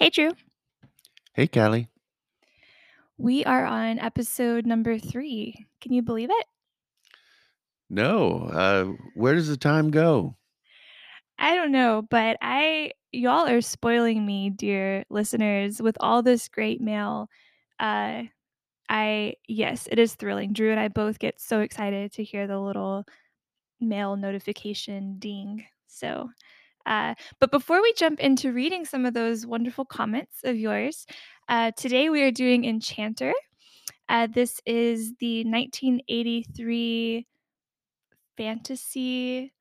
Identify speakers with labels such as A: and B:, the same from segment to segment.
A: Hey, Drew.
B: Hey, Callie.
A: We are on episode number three. Can you believe it?
B: No, uh, where does the time go?
A: I don't know, but I y'all are spoiling me, dear listeners, with all this great mail. Uh, I yes, it is thrilling. Drew and I both get so excited to hear the little mail notification ding. So, uh, but before we jump into reading some of those wonderful comments of yours, uh, today we are doing Enchanter. Uh, this is the 1983 fantasy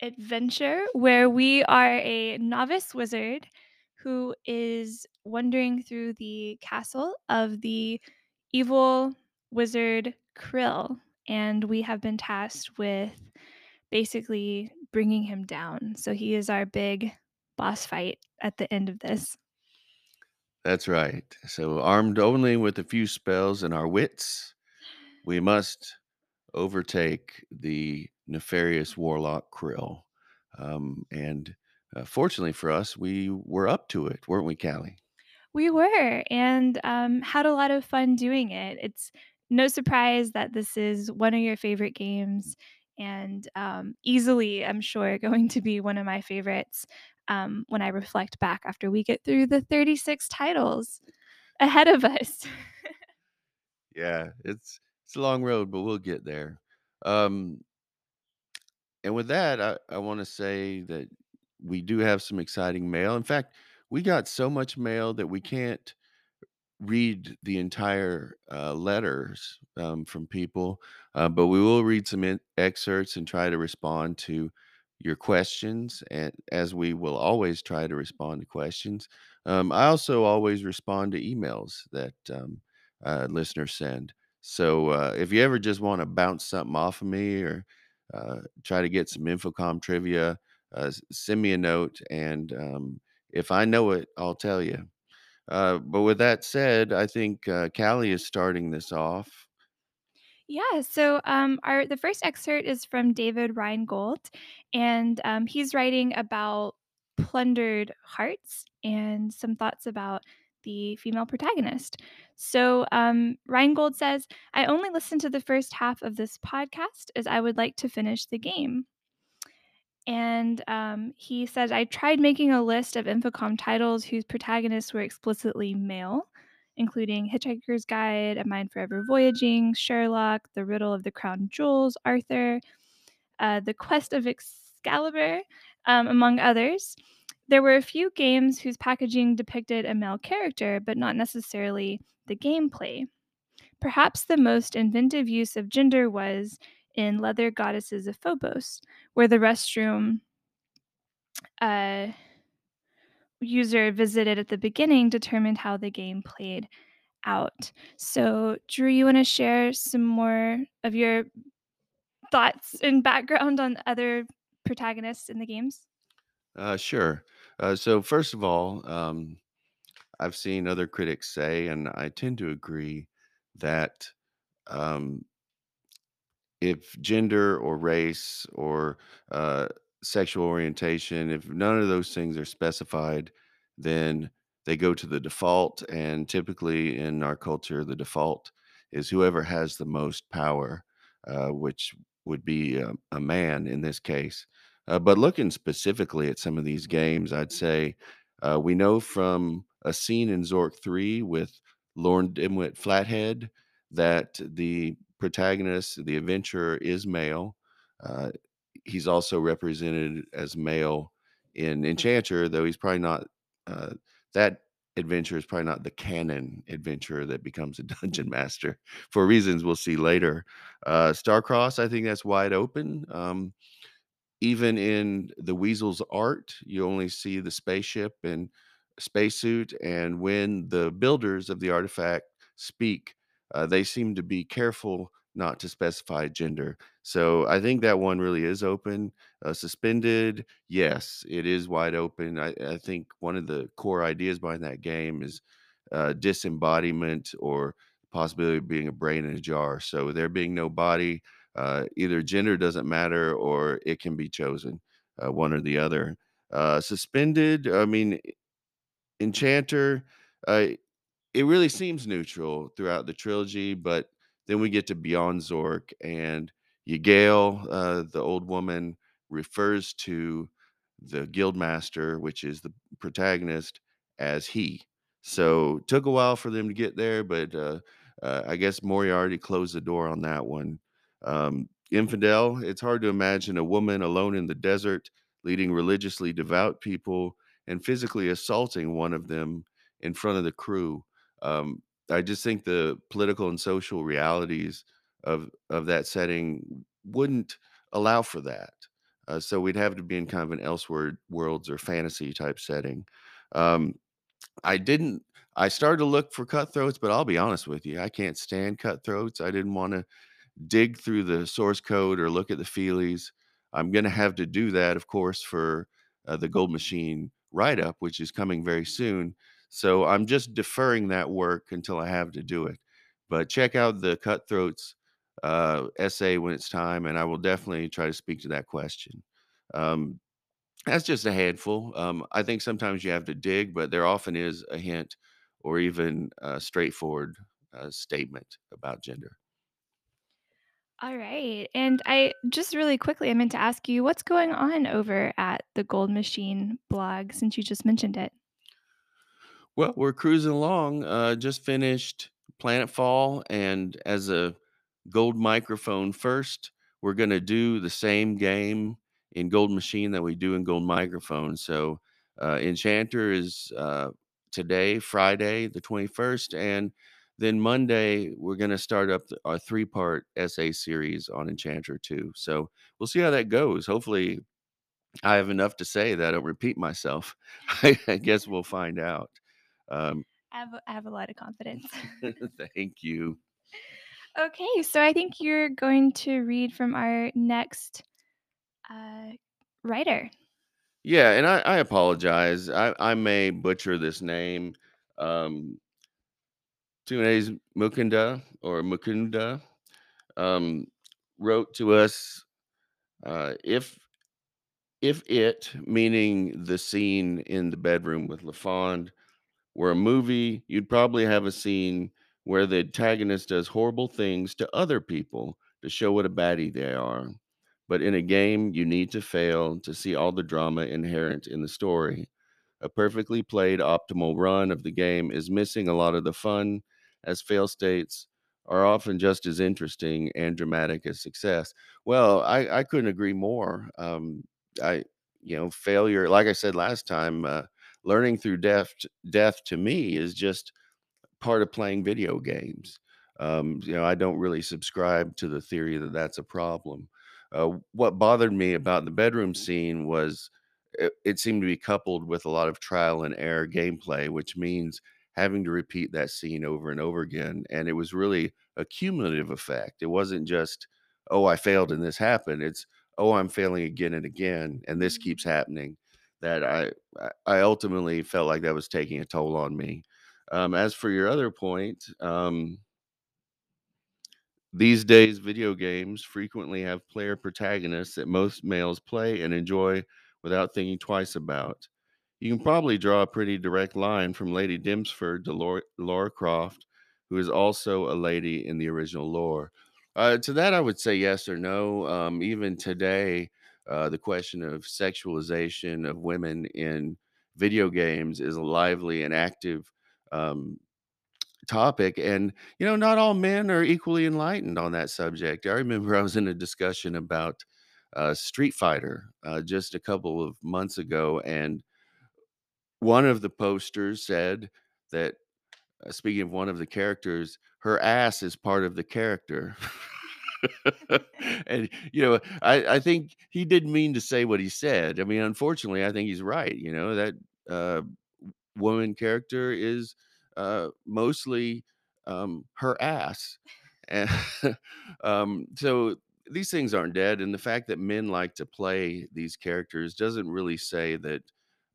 A: adventure where we are a novice wizard who is wandering through the castle of the evil wizard Krill. And we have been tasked with basically bringing him down. So he is our big boss fight at the end of this.
B: That's right. So, armed only with a few spells and our wits, we must overtake the nefarious warlock Krill. Um, and uh, fortunately for us, we were up to it, weren't we, Callie?
A: We were, and um, had a lot of fun doing it. It's no surprise that this is one of your favorite games, and um, easily, I'm sure, going to be one of my favorites um, when I reflect back after we get through the 36 titles ahead of us.
B: Yeah, it's it's a long road, but we'll get there. Um, and with that, I, I want to say that we do have some exciting mail. In fact, we got so much mail that we can't read the entire uh, letters um, from people, uh, but we will read some in- excerpts and try to respond to your questions, and as we will always try to respond to questions. Um, I also always respond to emails that um, uh, listeners send. So uh, if you ever just want to bounce something off of me or uh, try to get some Infocom trivia, uh, send me a note, and um, if I know it, I'll tell you. Uh, but with that said, I think uh, Callie is starting this off.
A: Yeah, so um, our the first excerpt is from David Reingold, and um, he's writing about plundered hearts and some thoughts about the female protagonist. So um, Reingold says, "I only listened to the first half of this podcast as I would like to finish the game." And um, he says, I tried making a list of Infocom titles whose protagonists were explicitly male, including Hitchhiker's Guide, A Mind Forever Voyaging, Sherlock, The Riddle of the Crown Jewels, Arthur, uh, The Quest of Excalibur, um, among others. There were a few games whose packaging depicted a male character, but not necessarily the gameplay. Perhaps the most inventive use of gender was in Leather Goddesses of Phobos, where the restroom uh, user visited at the beginning determined how the game played out. So, Drew, you want to share some more of your thoughts and background on other protagonists in the games?
B: Uh, sure. Uh, so, first of all, um, I've seen other critics say, and I tend to agree, that um, if gender or race or uh, sexual orientation, if none of those things are specified, then they go to the default. And typically in our culture, the default is whoever has the most power, uh, which would be a, a man in this case. Uh, but looking specifically at some of these games, I'd say uh, we know from a scene in Zork 3 with Lord Dimwit Flathead that the protagonist, the adventurer, is male. Uh, he's also represented as male in Enchanter, though he's probably not uh, that adventure is probably not the canon adventurer that becomes a dungeon master for reasons we'll see later. Uh, Starcross, I think that's wide open. Um, even in the Weasel's art, you only see the spaceship and spacesuit. And when the builders of the artifact speak, uh, they seem to be careful not to specify gender. So I think that one really is open. Uh, suspended, yes, it is wide open. I, I think one of the core ideas behind that game is uh, disembodiment or possibility of being a brain in a jar. So there being no body, uh, either gender doesn't matter or it can be chosen, uh, one or the other. Uh, suspended, I mean, Enchanter, it really seems neutral throughout the trilogy, but then we get to Beyond Zork, and Y'Gael, uh, the old woman, refers to the guildmaster, which is the protagonist, as he. So took a while for them to get there, but uh, uh, I guess Moriarty closed the door on that one. Um, Infidel, it's hard to imagine a woman alone in the desert, leading religiously devout people and physically assaulting one of them in front of the crew. Um, I just think the political and social realities of of that setting wouldn't allow for that. Uh, so we'd have to be in kind of an elsewhere worlds or fantasy type setting. Um, I didn't. I started to look for cutthroats, but I'll be honest with you, I can't stand cutthroats. I didn't want to dig through the source code or look at the feelies. I'm going to have to do that, of course, for uh, the Gold Machine write up, which is coming very soon. So I'm just deferring that work until I have to do it. But check out the Cutthroats uh, essay when it's time, and I will definitely try to speak to that question. Um, that's just a handful. Um, I think sometimes you have to dig, but there often is a hint or even a straightforward uh, statement about gender.
A: All right. And I just really quickly, I meant to ask you what's going on over at the Gold Machine blog since you just mentioned it.
B: Well, we're cruising along. Uh, just finished Planetfall, and as a gold microphone first, we're going to do the same game in Gold Machine that we do in Gold Microphone. So, uh, Enchanter is uh, today, Friday, the 21st, and then Monday, we're going to start up our three part essay series on Enchanter 2. So, we'll see how that goes. Hopefully, I have enough to say that I don't repeat myself. I, I guess we'll find out. Um,
A: I have, I have a lot of confidence.
B: thank you.
A: okay. So I think you're going to read from our next uh, writer.
B: Yeah, and I, I apologize. I, I may butcher this name. Um, Tunes Mukunda or Mukunda um, wrote to us uh, if if it, meaning the scene in the bedroom with LaFond, were a movie, you'd probably have a scene where the antagonist does horrible things to other people to show what a baddie they are. But in a game, you need to fail to see all the drama inherent in the story. A perfectly played optimal run of the game is missing a lot of the fun, as fail states are often just as interesting and dramatic as success. Well, I, I couldn't agree more. Um, I, you know, failure, like I said last time, uh, learning through death, death to me is just part of playing video games. Um, you know, I don't really subscribe to the theory that that's a problem. Uh, what bothered me about the bedroom scene was it, it seemed to be coupled with a lot of trial and error gameplay, which means having to repeat that scene over and over again. And it was really a cumulative effect. It wasn't just, oh, I failed and this happened. It's, oh, I'm failing again and again, and this keeps happening. That I I ultimately felt like that was taking a toll on me. Um, as for your other point, um, these days, video games frequently have player protagonists that most males play and enjoy without thinking twice about. You can probably draw a pretty direct line from Lady Dimsford to Lara, Croft, who is also a lady in the original lore. Uh, to that, I would say yes or no. Um, even today, uh, the question of sexualization of women in video games is a lively and active um, topic. And, you know, not all men are equally enlightened on that subject. I remember I was in a discussion about uh, Street Fighter uh, just a couple of months ago, and one of the posters said that, uh, speaking of one of the characters, her ass is part of the character. and you know, I, I think he didn't mean to say what he said. I mean, unfortunately, I think he's right. You know that uh, woman character is uh, mostly um, her ass, and um, so these things aren't dead. And the fact that men like to play these characters doesn't really say that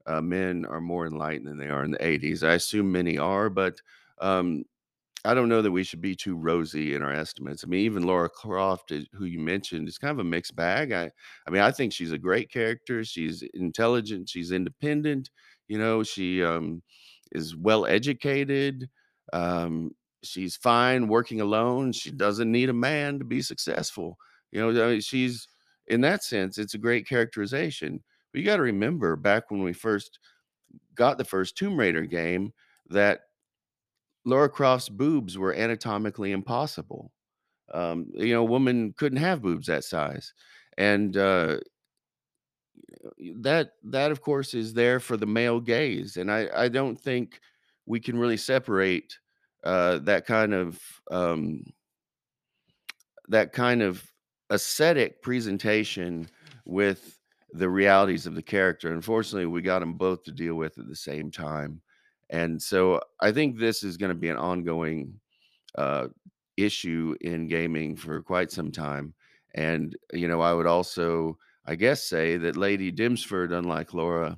B: uh, men are more enlightened than they are in the 80s. I assume many are, but um, I don't know that we should be too rosy in our estimates. I mean, even Lara Croft, who you mentioned, is kind of a mixed bag. I, I mean, I think she's a great character. She's intelligent. She's independent. You know, she um, is well educated. Um, she's fine working alone. She doesn't need a man to be successful. You know, I mean, she's in that sense, it's a great characterization. But you got to remember back when we first got the first Tomb Raider game that Lara Croft's boobs were anatomically impossible. Um, you know, a woman couldn't have boobs that size. And uh, that that of course is there for the male gaze. And I, I don't think we can really separate uh, that kind of um, that kind of ascetic presentation with the realities of the character. Unfortunately, we got them both to deal with at the same time. And so I think this is going to be an ongoing uh, issue in gaming for quite some time. And, you know, I would also, I guess, say that Lady Dimsford, unlike Lara,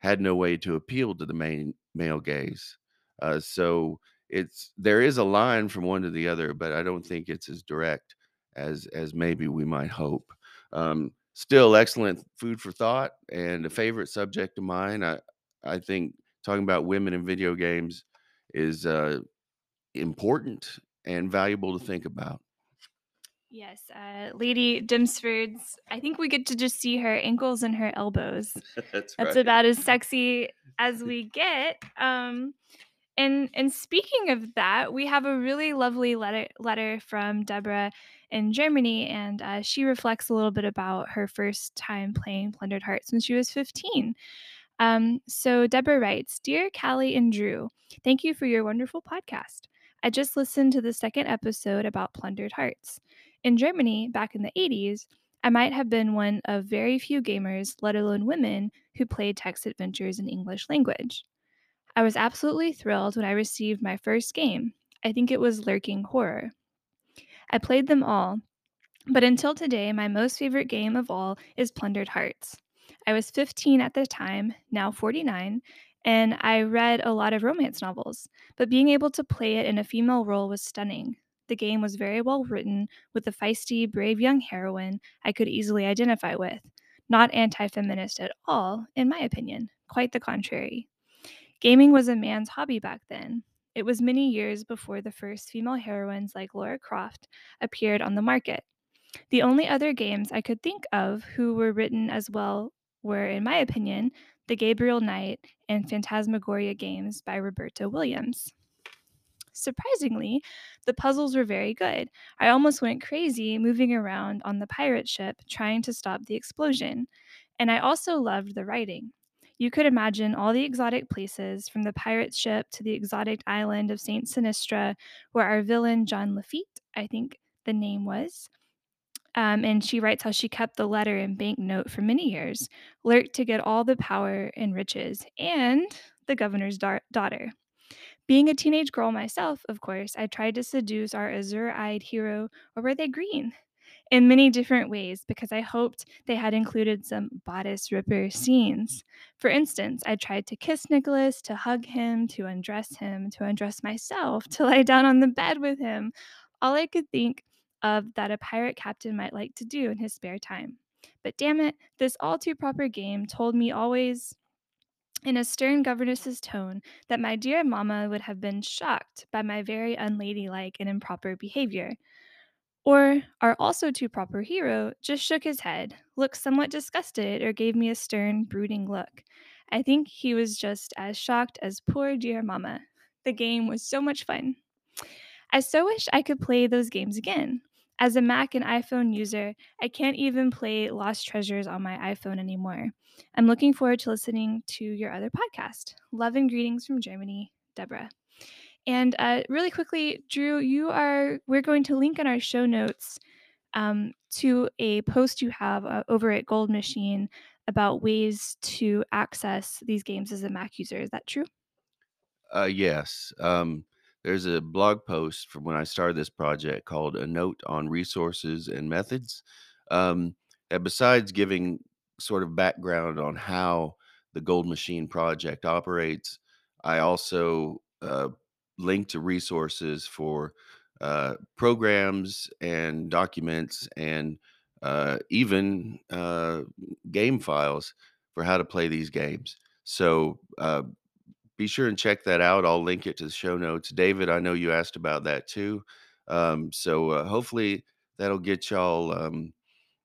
B: had no way to appeal to the main male gaze. Uh, so it's there is a line from one to the other, but I don't think it's as direct as as maybe we might hope. Um, still, excellent food for thought and a favorite subject of mine. I I think talking about women in video games is uh, important and valuable to think about.
A: Yes, uh, Lady Dimsford's. I think we get to just see her ankles and her elbows.
B: That's
A: That's
B: right.
A: about as sexy as we get. Um, and and speaking of that, we have a really lovely letter letter from Deborah in Germany, and uh, she reflects a little bit about her first time playing Plundered Hearts when she was 15. Um, so Deborah writes, Dear Callie and Drew, thank you for your wonderful podcast. I just listened to the second episode about plundered hearts. In Germany, back in the 80s, I might have been one of very few gamers, let alone women, who played text adventures in English language. I was absolutely thrilled when I received my first game. I think it was Lurking Horror. I played them all, but until today, my most favorite game of all is Plundered Hearts. I was 15 at the time, now 49, and I read a lot of romance novels, but being able to play it in a female role was stunning. The game was very well written, with a feisty, brave young heroine I could easily identify with. Not anti feminist at all, in my opinion, quite the contrary. Gaming was a man's hobby back then. It was many years before the first female heroines like Lara Croft appeared on the market. The only other games I could think of who were written as well were, in my opinion, the Gabriel Knight and Phantasmagoria games by Roberta Williams. Surprisingly, the puzzles were very good. I almost went crazy moving around on the pirate ship trying to stop the explosion. And I also loved the writing. You could imagine all the exotic places, from the pirate ship to the exotic island of St. Sinistra, where our villain, John Lafitte, I think the name was, um, and she writes how she kept the letter and banknote for many years, lurked to get all the power and riches, and the governor's dar- daughter. Being a teenage girl myself, of course, I tried to seduce our azure eyed hero, or were they green? In many different ways because I hoped they had included some bodice ripper scenes. For instance, I tried to kiss Nicholas, to hug him, to undress him, to undress myself, to lie down on the bed with him. All I could think of that a pirate captain might like to do in his spare time. But damn it, this all too proper game told me always in a stern governess's tone that my dear mamma would have been shocked by my very unladylike and improper behavior. Or our also too proper hero just shook his head, looked somewhat disgusted, or gave me a stern, brooding look. I think he was just as shocked as poor dear mamma. The game was so much fun. I so wish I could play those games again. As a Mac and iPhone user, I can't even play Lost Treasures on my iPhone anymore. I'm looking forward to listening to your other podcast. Love and greetings from Germany, Deborah. And uh, really quickly, Drew, you are we're going to link in our show notes um, to a post you have uh, over at Gold Machine about ways to access these games as a Mac user. Is that true?
B: Uh, yes. Um, there's a blog post from when I started this project called A Note on Resources and Methods. Um, and besides giving sort of background on how the Gold Machine project operates, I also uh, link to resources for uh, programs and documents and uh, even uh, game files for how to play these games. So, uh, be sure and check that out. I'll link it to the show notes. David, I know you asked about that too. Um, so uh, hopefully that'll get y'all um,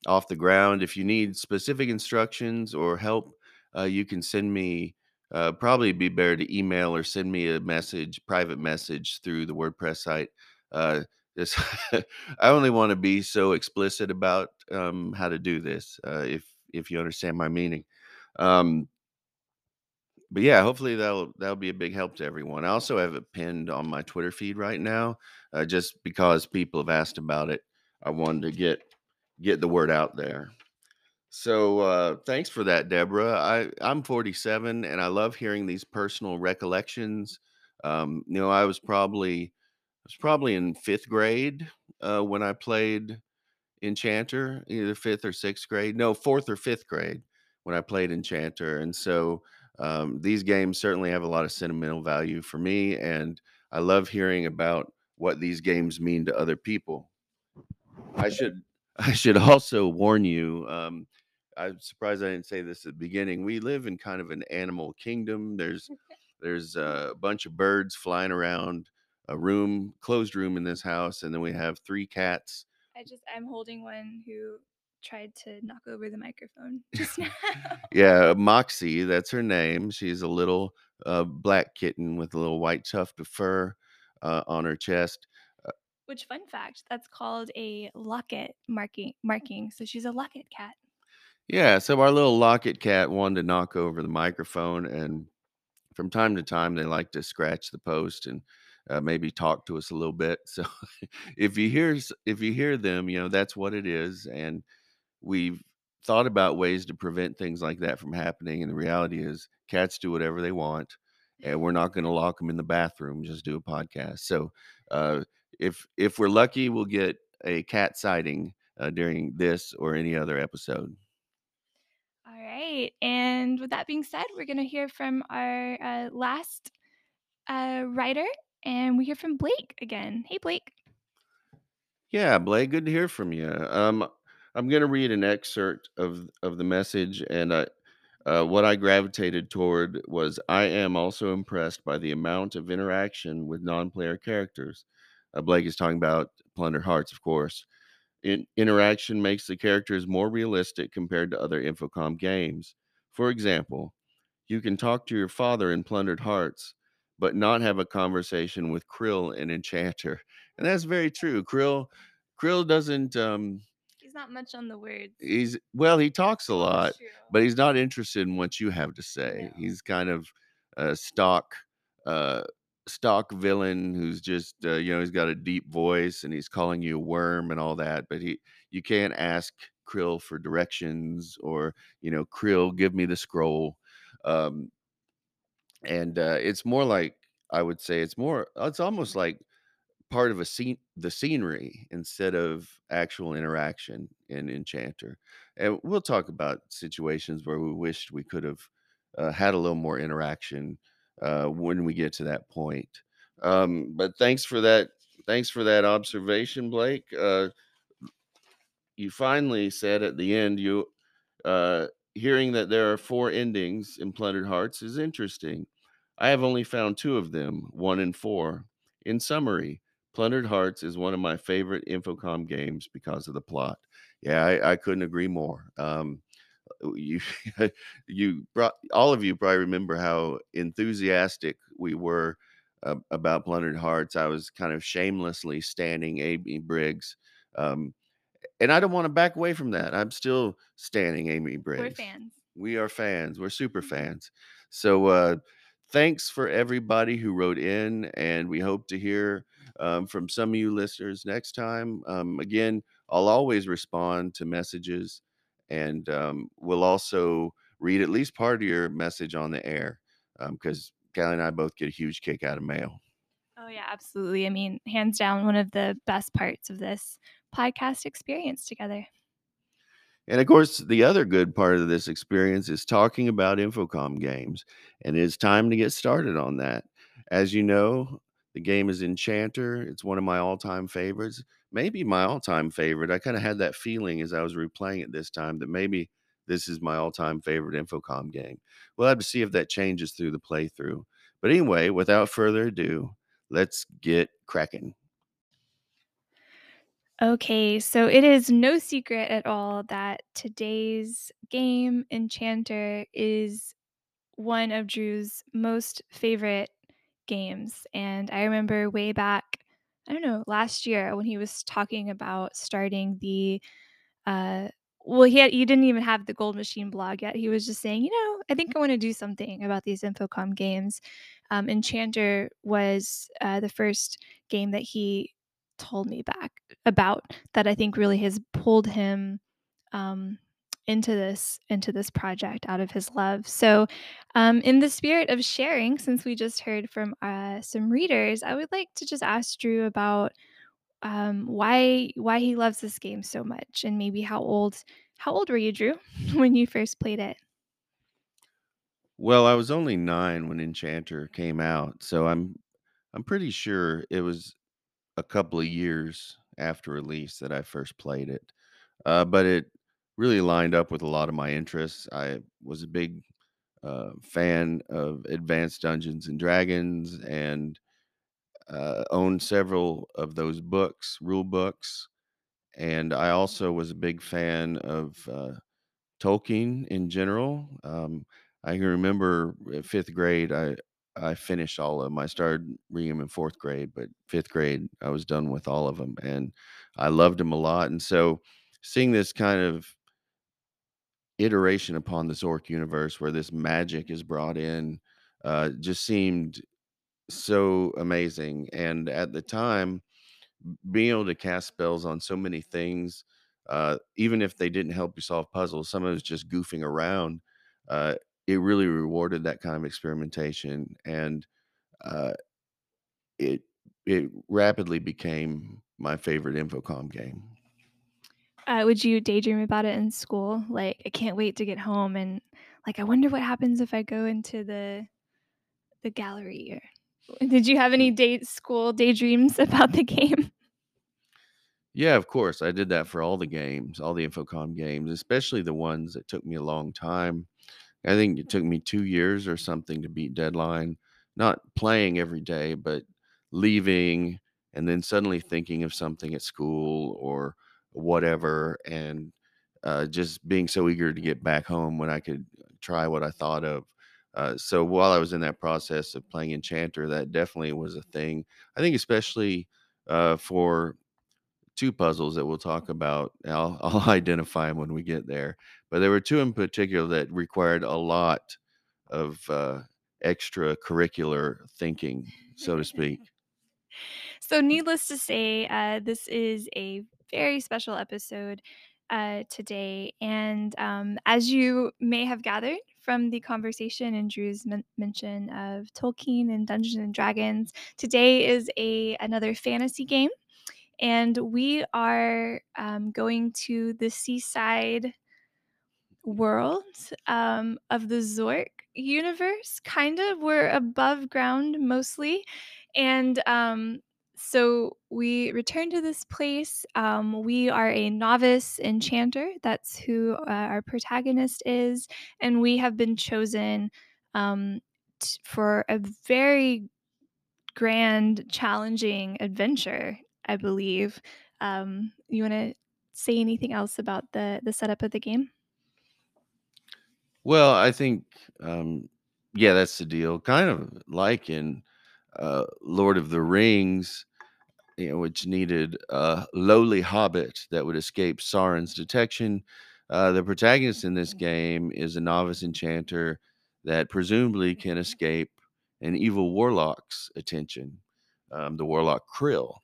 B: off the ground. If you need specific instructions or help, uh, you can send me. Uh, probably be better to email or send me a message, private message through the WordPress site. Uh, this, I only want to be so explicit about um, how to do this. Uh, if if you understand my meaning. Um, but yeah, hopefully that'll that'll be a big help to everyone. I also have it pinned on my Twitter feed right now, uh, just because people have asked about it. I wanted to get get the word out there. So uh, thanks for that, Deborah. I I'm 47 and I love hearing these personal recollections. Um, you know, I was probably I was probably in fifth grade uh, when I played Enchanter, either fifth or sixth grade. No, fourth or fifth grade when I played Enchanter. And so um, these games certainly have a lot of sentimental value for me. And I love hearing about what these games mean to other people. I should I should also warn you. Um, I'm surprised I didn't say this at the beginning. We live in kind of an animal kingdom. There's there's a bunch of birds flying around a room, closed room in this house, and then we have three cats
A: I just I'm holding one who tried to knock over the microphone just now.
B: Yeah, Moxie, that's her name. She's a little uh, black kitten with a little white tuft of fur uh, on her chest. Uh,
A: Which fun fact, that's called a locket marking marking. So she's a locket cat.
B: yeah, so our little locket cat wanted to knock over the microphone, and from time to time they like to scratch the post and uh, maybe talk to us a little bit. So if you hear if you hear them, you know that's what it is, and we've thought about ways to prevent things like that from happening. And the reality is, cats do whatever they want, and we're not going to lock them in the bathroom. Just do a podcast. So, uh, if if we're lucky, we'll get a cat sighting uh, during this or any other episode.
A: All right. And with that being said, we're going to hear from our uh, last uh, writer, and we hear from Blake again. Hey, Blake.
B: Yeah, Blake, good to hear from you. Um, I'm going to read an excerpt of of the message, and I, uh, what I gravitated toward was I am also impressed by the amount of interaction with non-player characters. Uh, Blake is talking about Plundered Hearts, of course. In, interaction makes the characters more realistic compared to other Infocom games. For example, you can talk to your father in Plundered Hearts, but not have a conversation with Krill in Enchanter. And that's very true. Krill Krill doesn't um
A: not much on the words.
B: he's well, he talks a lot, but he's not interested in what you have to say.
A: No.
B: He's kind of a stock uh stock villain who's just uh, you know, he's got a deep voice and he's calling you a worm and all that, but he you can't ask Krill for directions or, you know, Krill, give me the scroll. Um and uh, it's more like I would say it's more it's almost like part of a scene the scenery instead of actual interaction in Enchanter. And we'll talk about situations where we wished we could have uh, had a little more interaction uh, when we get to that point. Um, but thanks for that. Thanks for that observation, Blake. Uh, you finally said at the end you uh, hearing that there are four endings in Plundered Hearts is interesting. I have only found two of them, one and four. In summary, Plundered Hearts is one of my favorite Infocom games because of the plot. Yeah, I, I couldn't agree more. Um, you you brought all of you probably remember how enthusiastic we were uh, about Plundered Hearts. I was kind of shamelessly standing Amy Briggs. Um, and I don't want to back away from that. I'm still standing Amy Briggs.
A: We're fans.
B: We are fans. We're super
A: Mhm.
B: fans. So uh, thanks for everybody who wrote in, and we hope to hear um, from some of you listeners next time. Um, again, I'll always respond to messages, and um, we'll also read at least part of your message on the air because Callie and I both get a huge kick out of mail.
A: Oh, yeah, absolutely. I mean, hands down, one of the best parts of this podcast experience together.
B: And of course, the other good part of this experience is talking about Infocom games. And it's time to get started on that. As you know, the game is Enchanter. It's one of my all time favorites, maybe my all time favorite. I kind of had that feeling as I was replaying it this time that maybe this is my all time favorite Infocom game. We'll have to see if that changes through the playthrough. But anyway, without further ado, let's get cracking.
A: Okay, so it is no secret at all that today's game, Enchanter, is one of Drew's most favorite games, and I remember way back, I don't know, last year when he was talking about starting the, uh well, he had he didn't even have the Gold Machine blog yet, he was just saying, "You know, I think I wanna do something about these Infocom games." Um, Enchanter was, uh, the first game that he told me back about that I think really has pulled him, um, into this into this project out of his love. So, um, in the spirit of sharing, since we just heard from, uh, some readers, I would like to just ask Drew about, um, why why he loves this game so much and maybe how old how old were you, Drew, when you first played it?
B: Well, I was only 9 when Enchanter came out, so I'm I'm pretty sure it was a couple of years after release that I first played it. Uh, but it really lined up with a lot of my interests. I was a big uh, fan of Advanced Dungeons and Dragons and uh, owned several of those books, rule books. And I also was a big fan of uh, Tolkien in general. Um, I can remember fifth grade, I I finished all of them. I started reading them in fourth grade, but fifth grade, I was done with all of them, and I loved them a lot. And so, seeing this kind of iteration upon the Zork universe, where this magic is brought in, uh, just seemed so amazing. And at the time, being able to cast spells on so many things, uh, even if they didn't help you solve puzzles, some of it was just goofing around. Uh, it really rewarded that kind of experimentation, and uh, it it rapidly became my favorite Infocom game.
A: Uh, would you daydream about it in school? Like, "I can't wait to get home," and, like, "I wonder what happens if I go into the the gallery," or did you have any day school daydreams about the game?
B: Yeah, of course, I did that for all the games, all the Infocom games, especially the ones that took me a long time I think it took me 2 years or something to beat deadline, not playing every day, but leaving and then suddenly thinking of something at school or whatever, and, uh, just being so eager to get back home when I could try what I thought of. Uh, so while I was in that process of playing Enchanter, that definitely was a thing. I think especially, uh, for 2 puzzles that we'll talk about. I'll I'll identify them when we get there, but there were 2 in particular that required a lot of, uh, extracurricular thinking, so to speak.
A: So, needless to say, uh, this is a very special episode uh, today. And um, as you may have gathered from the conversation and Drew's men- mention of Tolkien and Dungeons and Dragons, today is a another fantasy game, and we are um, going to the seaside world um, of the Zork universe, kind of. We're above ground mostly. And um, so we return to this place. Um, we are a novice enchanter. That's who uh, our protagonist is. And we have been chosen um, t- for a very grand, challenging adventure, I believe. Um, you want to say anything else about the the setup of the game?
B: Well, I think, um, yeah, that's the deal. Kind of like in, uh, Lord of the Rings, you know, which needed a lowly hobbit that would escape Sauron's detection. Uh, the protagonist in this game is a novice enchanter that presumably can escape an evil warlock's attention, um, the warlock Krill.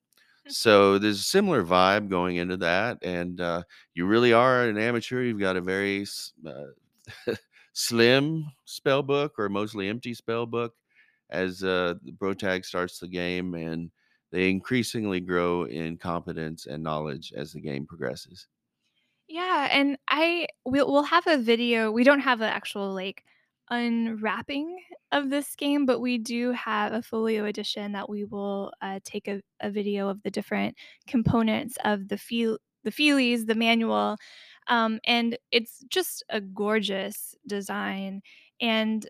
B: So there's a similar vibe going into that, and uh, you really are an amateur. You've got a very uh, slim spell book or mostly empty spell book as uh, the protag starts the game, and they increasingly grow in competence and knowledge as the game progresses.
A: Yeah, and I we'll we'll have a video. We don't have an actual like unwrapping of this game, but we do have a folio edition that we will uh, take a, a video of the different components of the feel the feelies, the manual, um, and it's just a gorgeous design. And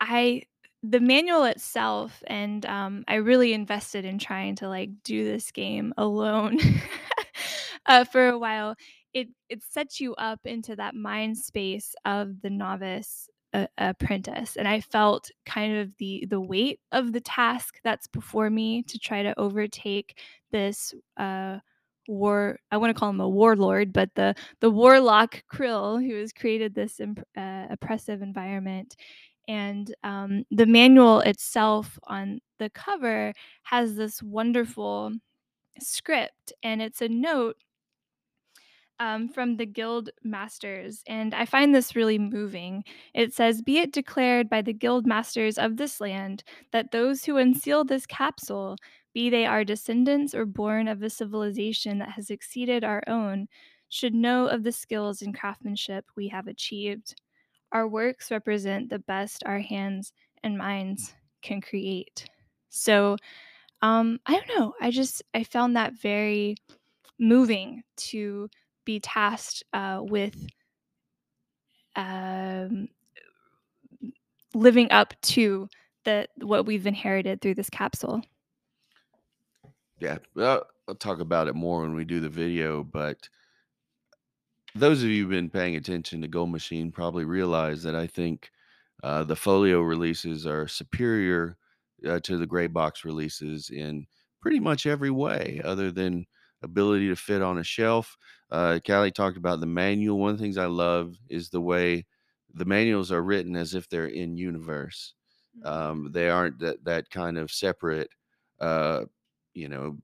A: I the manual itself and, um, I really invested in trying to, like, do this game alone, uh, for a while. It it sets you up into that mind space of the novice a apprentice, and I felt kind of the the weight of the task that's before me to try to overtake this, uh, war I wanna call him a warlord, but the the warlock Krill, who has created this imp uh, oppressive environment, and, um, the manual itself on the cover has this wonderful script, and it's a note um, from the guild masters, and I find this really moving. It says, Be it declared by the guild masters of this land that those who unseal this capsule, be they our descendants or born of a civilization that has exceeded our own, should know of the skills and craftsmanship we have achieved. Our works represent the best our hands and minds can create. So, um, I don't know. I just I found that very moving to be tasked uh, with um, living up to the what we've inherited through this capsule.
B: Yeah, well, I'll talk about it more when we do the video, but those of you who've been paying attention to Gold Machine probably realize that I think uh, the folio releases are superior uh, to the gray box releases in pretty much every way, other than ability to fit on a shelf. Uh, Callie talked about the manual. One of the things I love is the way the manuals are written as if they're in universe. Um, they aren't that that kind of separate, uh, you know,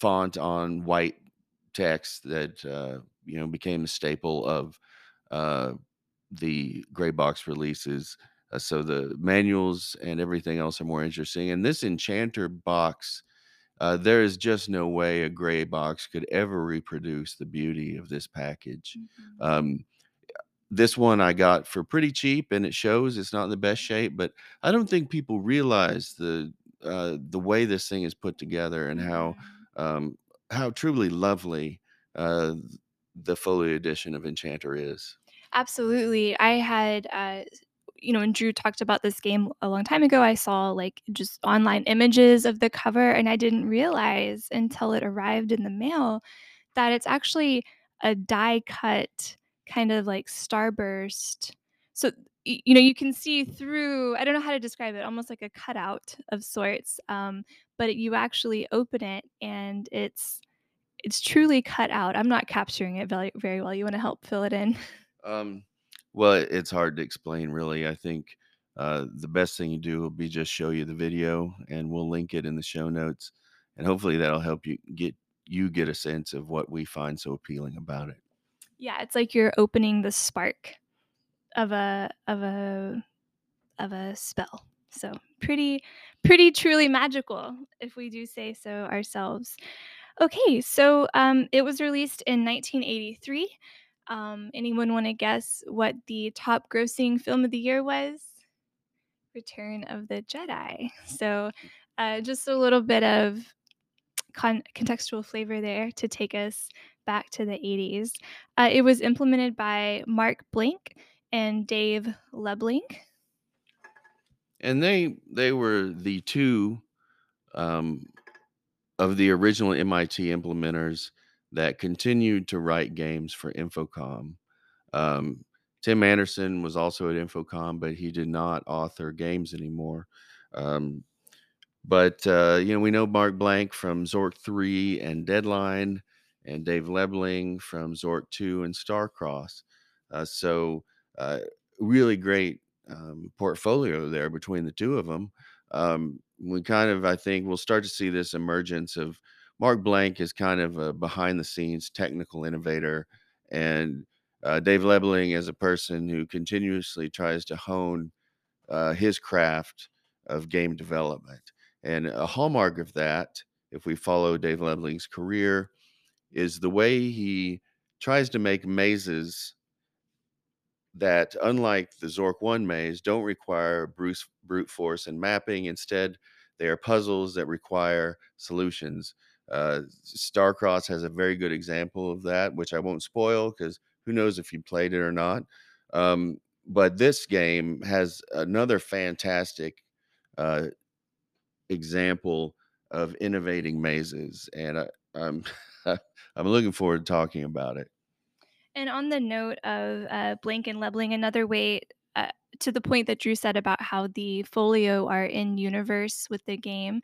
B: font on white text that uh, you know became a staple of uh, the gray box releases. Uh, so the manuals and everything else are more interesting. And this Enchanter box, uh, there is just no way a gray box could ever reproduce the beauty of this package.
A: Mhm.
B: Um, this one I got for pretty cheap, and it shows it's not in the best shape. But I don't think people realize the uh, the way this thing is put together and how
A: Mhm.
B: um, how truly lovely uh, the folio edition of Enchanter is.
A: Absolutely. I had, uh, you know, when Drew talked about this game a long time ago, I saw like just online images of the cover, and I didn't realize until it arrived in the mail that it's actually a die cut kind of like starburst. So, you know, you can see through, I don't know how to describe it, almost like a cutout of sorts. Um, but you actually open it and it's it's truly cut out. I'm not capturing it very, very well. You want to help fill it in?
B: Um, well, it's hard to explain, really. I think uh, the best thing you do will be just show you the video, and we'll link it in the show notes, and hopefully that'll help you get you get a sense of what we find so appealing about it.
A: Yeah, it's like you're opening the spark of a of a of a spell. So, pretty pretty truly magical, if we do say so ourselves. Okay, so, um, it was released in 1983. Um, anyone wanna guess what the top grossing film of the year was? Return of the Jedi. So, uh, just a little bit of con- contextual flavor there to take us back to the 80s. Uh, it was implemented by Mark Blank and Dave Lebling.
B: And they they were the two um, of the original MIT implementers that continued to write games for Infocom. Um, Tim Anderson was also at Infocom, but he did not author games anymore. Um, but uh, you know, we know Mark Blank from Zork 3 and Deadline, and Dave Lebling from Zork 2 and Starcross. Uh, so uh, really great um, portfolio there between the two of them. Um, we kind of, I think, we'll start to see this emergence of Mark Blank is kind of a behind the scenes technical innovator, and uh, Dave Lebling is a person who continuously tries to hone uh, his craft of game development. And a hallmark of that, if we follow Dave Lebling's career, is the way he tries to make mazes that, unlike the Zork 1 maze, don't require Bruce, brute force and mapping. Instead, they are puzzles that require solutions. Uh, Starcross has a very good example of that, which I won't spoil because who knows if you played it or not. Um, but this game has another fantastic uh, example of innovating mazes, and I, I'm I'm looking forward to talking about it.
A: And on the note of, uh, Blank and Lebling, another way, uh, to the point that Drew said about how the folio are in universe with the game,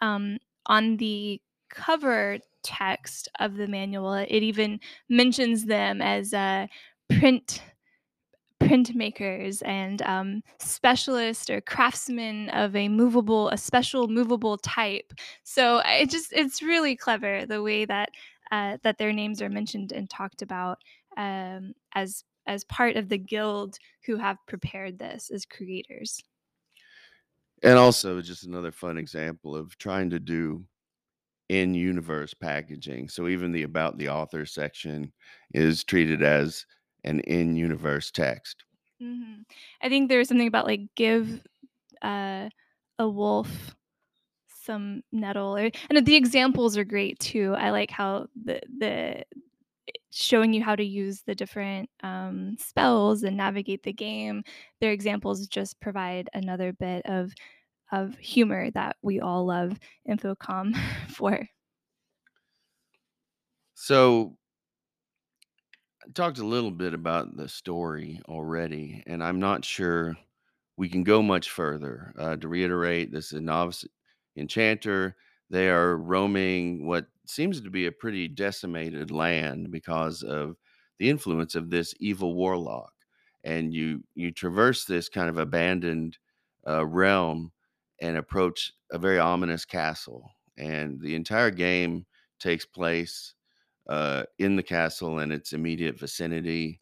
A: um, on the cover text of the manual, it even mentions them as, uh, print printmakers and, um, specialist or craftsmen of a movable a special movable type. So, it just it's really clever the way that, uh, that their names are mentioned and talked about, um, as as part of the guild who have prepared this as creators.
B: And also just another fun example of trying to do in-universe packaging. So even the about the author section is treated as an in-universe text.
A: Mhm. I think there's something about, like, give, uh, a wolf some nettle or and the examples are great too. I like how the the showing you how to use the different, um, spells and navigate the game. Their examples just provide another bit of of humor that we all love Infocom for.
B: So I talked a little bit about the story already, and I'm not sure we can go much further. Uh, to reiterate, this is a novice enchanter. They are roaming what seems to be a pretty decimated land because of the influence of this evil warlock. And you you traverse this kind of abandoned uh, realm and approach a very ominous castle. And the entire game takes place uh, in the castle and its immediate vicinity.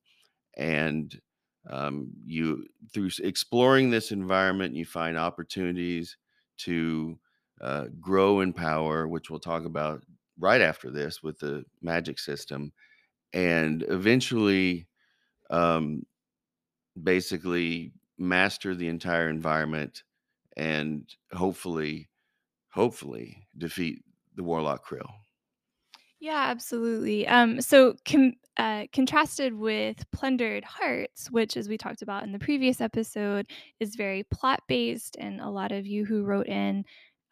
B: And um, you, through exploring this environment, you find opportunities to uh, grow in power, which we'll talk about right after this with the magic system, and eventually, um, basically master the entire environment and hopefully, hopefully defeat the warlock krill.
A: Yeah, absolutely. Um, so com- uh, contrasted with Plundered Hearts, which, as we talked about in the previous episode, is very plot based, and a lot of you who wrote in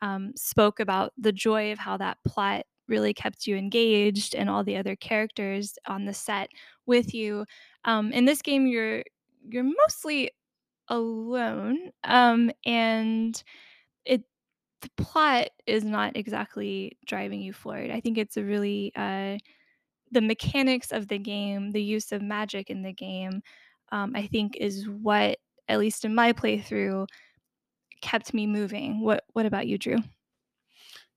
A: um, spoke about the joy of how that plot really kept you engaged and all the other characters on the set with you. Um, in this game, you're you're mostly alone, um, and it the plot is not exactly driving you forward. I think it's a really uh, the mechanics of the game, the use of magic in the game, um, I think is what, at least in my playthrough, kept me moving. What What about you, Drew?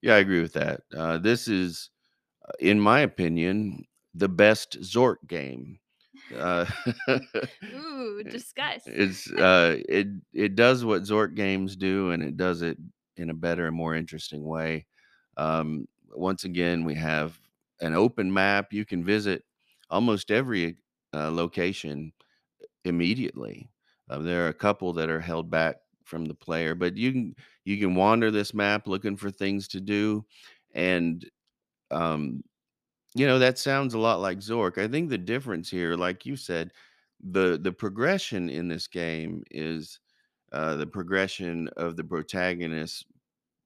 B: Yeah, I agree with that. Uh, this is, uh, in my opinion, the best Zork game. Uh,
A: Ooh, discuss.
B: it's uh, it it does what Zork games do, and it does it in a better and more interesting way. Um, once again, we have an open map. You can visit almost every uh, location immediately. Uh, there are a couple that are held back from the player, but you can you can wander this map looking for things to do, and um, you know that sounds a lot like Zork. I think the difference here, like you said, the the progression in this game is uh, the progression of the protagonist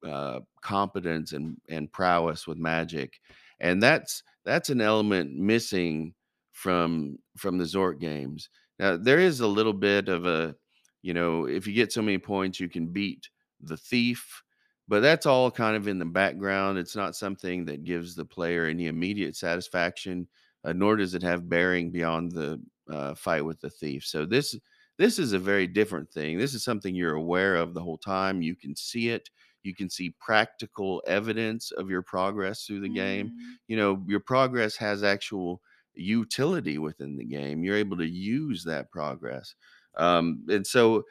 B: uh, competence and and prowess with magic, and that's that's an element missing from from the Zork games. Now there is a little bit of a, you know, if you get so many points, you can beat the thief, but that's all kind of in the background. It's not something that gives the player any immediate satisfaction, uh, nor does it have bearing beyond the uh, fight with the thief. So this this is a very different thing. This is something you're aware of the whole time. You can see it you can see practical evidence of your progress through the game.
A: Mm.
B: You know, your progress has actual utility within the game. You're able to use that progress. Um, and so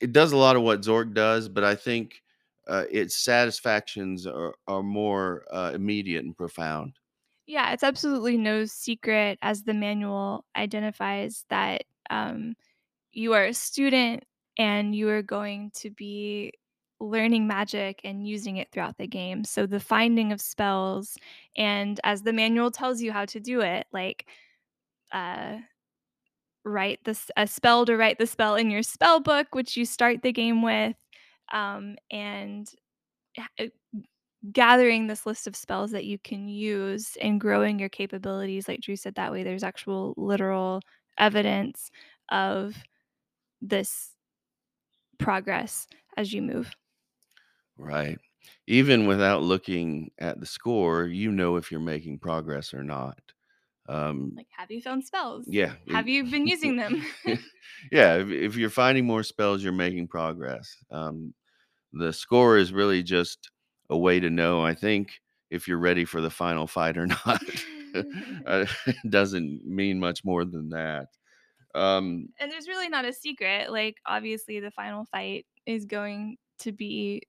B: it does a lot of what Zork does, but I think uh, its satisfactions are, are more uh, immediate and profound.
A: Yeah, it's absolutely no secret, as the manual identifies, that um, you are a student and you are going to be learning magic and using it throughout the game. So the finding of spells and as the manual tells you how to do it, like uh write this a spell to write the spell in your spell book, which you start the game with. um, and uh, gathering this list of spells that you can use and growing your capabilities, like Drew said, that way there's actual literal evidence of this progress as you move.
B: Right. Even without looking at the score, you know if you're making progress or not. Um,
A: Like, have you found spells?
B: yeah,
A: Have you been using them?
B: yeah, if if you're finding more spells, you're making progress. Um, the score is really just a way to know, I think, if you're ready for the final fight or not. Uh, it doesn't mean much more than that. Um,
A: And there's really not a secret, like, obviously, the final fight is going to be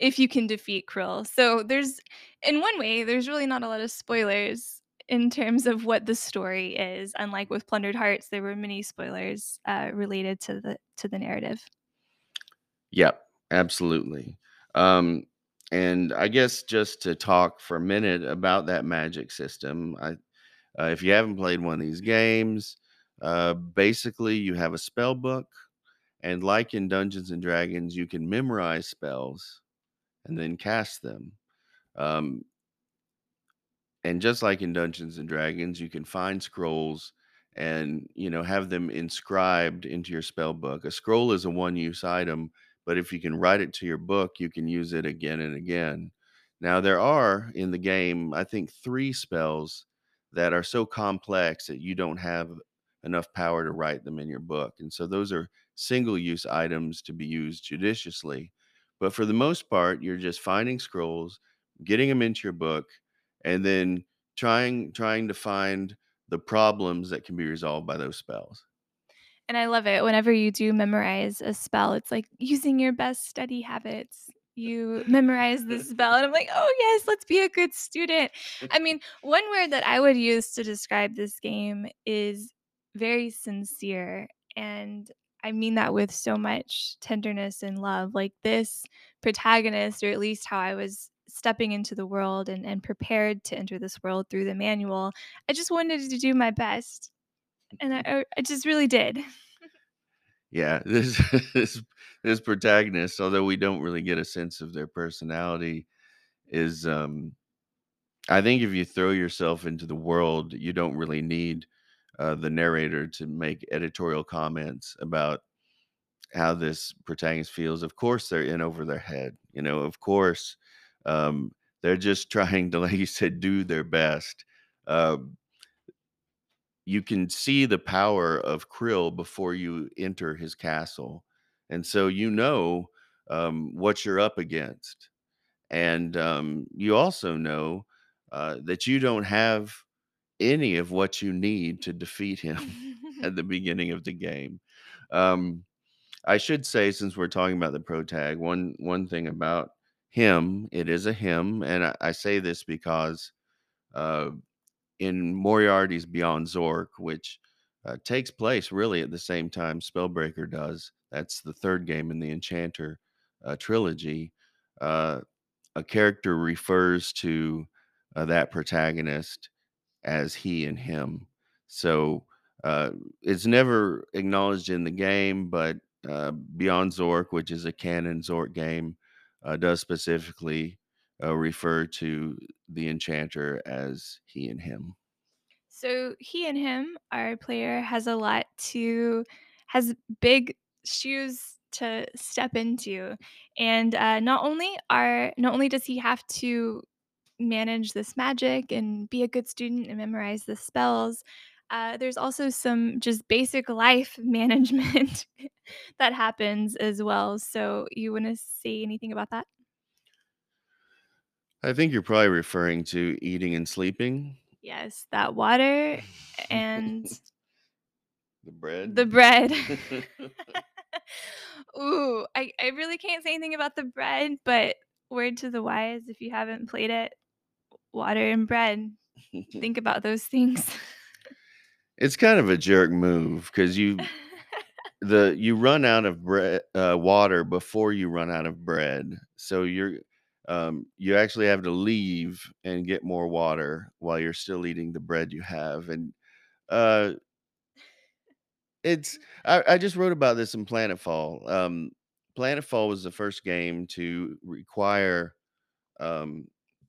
A: if you can defeat Krill. So there's in one way, there's really not a lot of spoilers in terms of what the story is, unlike with Plundered Hearts, there were many spoilers, uh, related to the to the narrative.
B: Yep, absolutely. Um, and I guess just to talk for a minute about that magic system, I uh, if you haven't played one of these games, uh, basically you have a spell book, and like in Dungeons and Dragons, you can memorize spells and then cast them. Um, and just like in Dungeons and Dragons, you can find scrolls and, you know, have them inscribed into your spell book. A scroll is a one-use item, but if you can write it to your book, you can use it again and again. Now, there are in the game, I think, 3 spells that are so complex that you don't have enough power to write them in your book, and so those are single-use items to be used judiciously. But for the most part, you're just finding scrolls, getting them into your book, and then trying trying to find the problems that can be resolved by those spells.
A: And I love it whenever you do memorize a spell, it's like using your best study habits. You memorize the spell, and I'm like, "Oh, yes, let's be a good student." I mean, one word that I would use to describe this game is very sincere, and I mean that with so much tenderness and love. Like, this protagonist, or at least how I was stepping into the world and and prepared to enter this world through the manual, I just wanted to do my best, and I I just really did.
B: Yeah, this this this protagonist, although we don't really get a sense of their personality, is, um I think if you throw yourself into the world, you don't really need, uh, the narrator to make editorial comments about how this protagonist feels. Of course, they're in over their head, you know, of course, um, they're just trying to, like you said, do their best. Um you can see the power of Krill before you enter his castle, and so you know, um, what you're up against. And, um, you also know, uh, that you don't have any of what you need to defeat him at the beginning of the game. Um, I should say, since we're talking about the protag, one one thing about him, it is a him, and I I say this because, uh, in Moriarty's Beyond Zork, which, uh, takes place really at the same time Spellbreaker does, that's the 3rd game in the Enchanter, uh, trilogy, uh, a character refers to, uh, that protagonist as he and him. So, uh, it's never acknowledged in the game, but, Beyond Zork, which is a canon Zork game, uh, does specifically, uh, refer to the Enchanter as he and him.
A: So, he and him, our player, has a lot to has big shoes to step into, and, uh, not only are not only does he have to manage this magic and be a good student and memorize the spells, uh, there's also some just basic life management that happens as well. So, you wanna say anything about that?
B: I think you're probably referring to eating and sleeping.
A: Yes, that water and
B: The bread.
A: the bread. Ooh, I I really can't say anything about the bread, but word to the wise, if you haven't played it, water and bread, think about those things.
B: It's kind of a jerk move 'cause you the you run out of bre uh, water before you run out of bread. So you're um, you actually have to leave and get more water while you're still eating the bread you have, and, uh it's I I just wrote about this in Planetfall. Um, Planetfall was the first game to require um,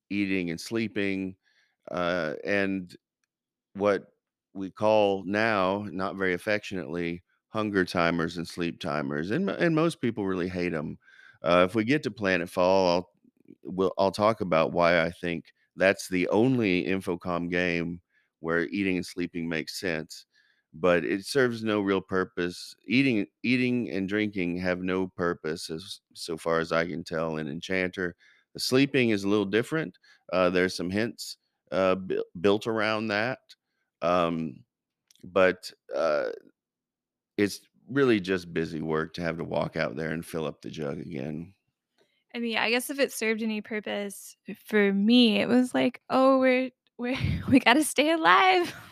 B: eating and sleeping, uh, and what we call now, not very affectionately, hunger timers and sleep timers, and and most people really hate them. Uh, if we get to Planetfall, I'll we'll I'll talk about why I think that's the only Infocom game where eating and sleeping makes sense, but it serves no real purpose. Eating eating and drinking have no purpose as so far as I can tell in Enchanter. The sleeping is a little different. Uh, there's some hints uh, bu- built around that. Um, but uh, it's really just busy work to have to walk out there and fill up the jug again.
A: I mean, I guess if it served any purpose for me, it was like, "Oh, we're we're we gotta stay alive."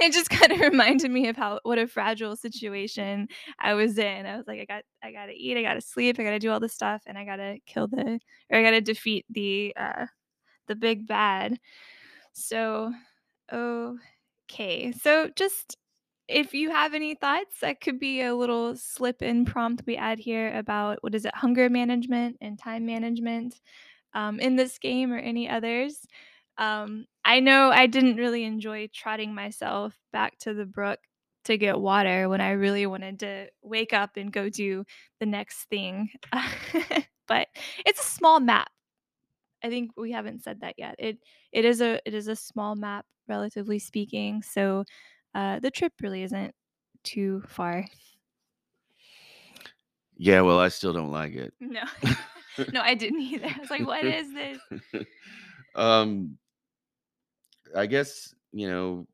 A: It just kinda reminded me of how what a fragile situation I was in. I was like, "I got I gotta eat, I gotta sleep, I gotta do all this stuff, and I gotta kill the or I gotta defeat the, uh, the big bad." So, okay. So just if you have any thoughts, that could be a little slip in prompt we add here about what is it, hunger management and time management um, in this game or any others. Um, I know I didn't really enjoy trotting myself back to the brook to get water when I really wanted to wake up and go do the next thing. but it's a small map. I think we haven't said that yet. It it is a it is a small map, relatively speaking, so, uh, the trip really isn't too far.
B: Yeah, well, I still don't like it.
A: No. No, I didn't either. I was like, "What is this?"
B: um, I guess you know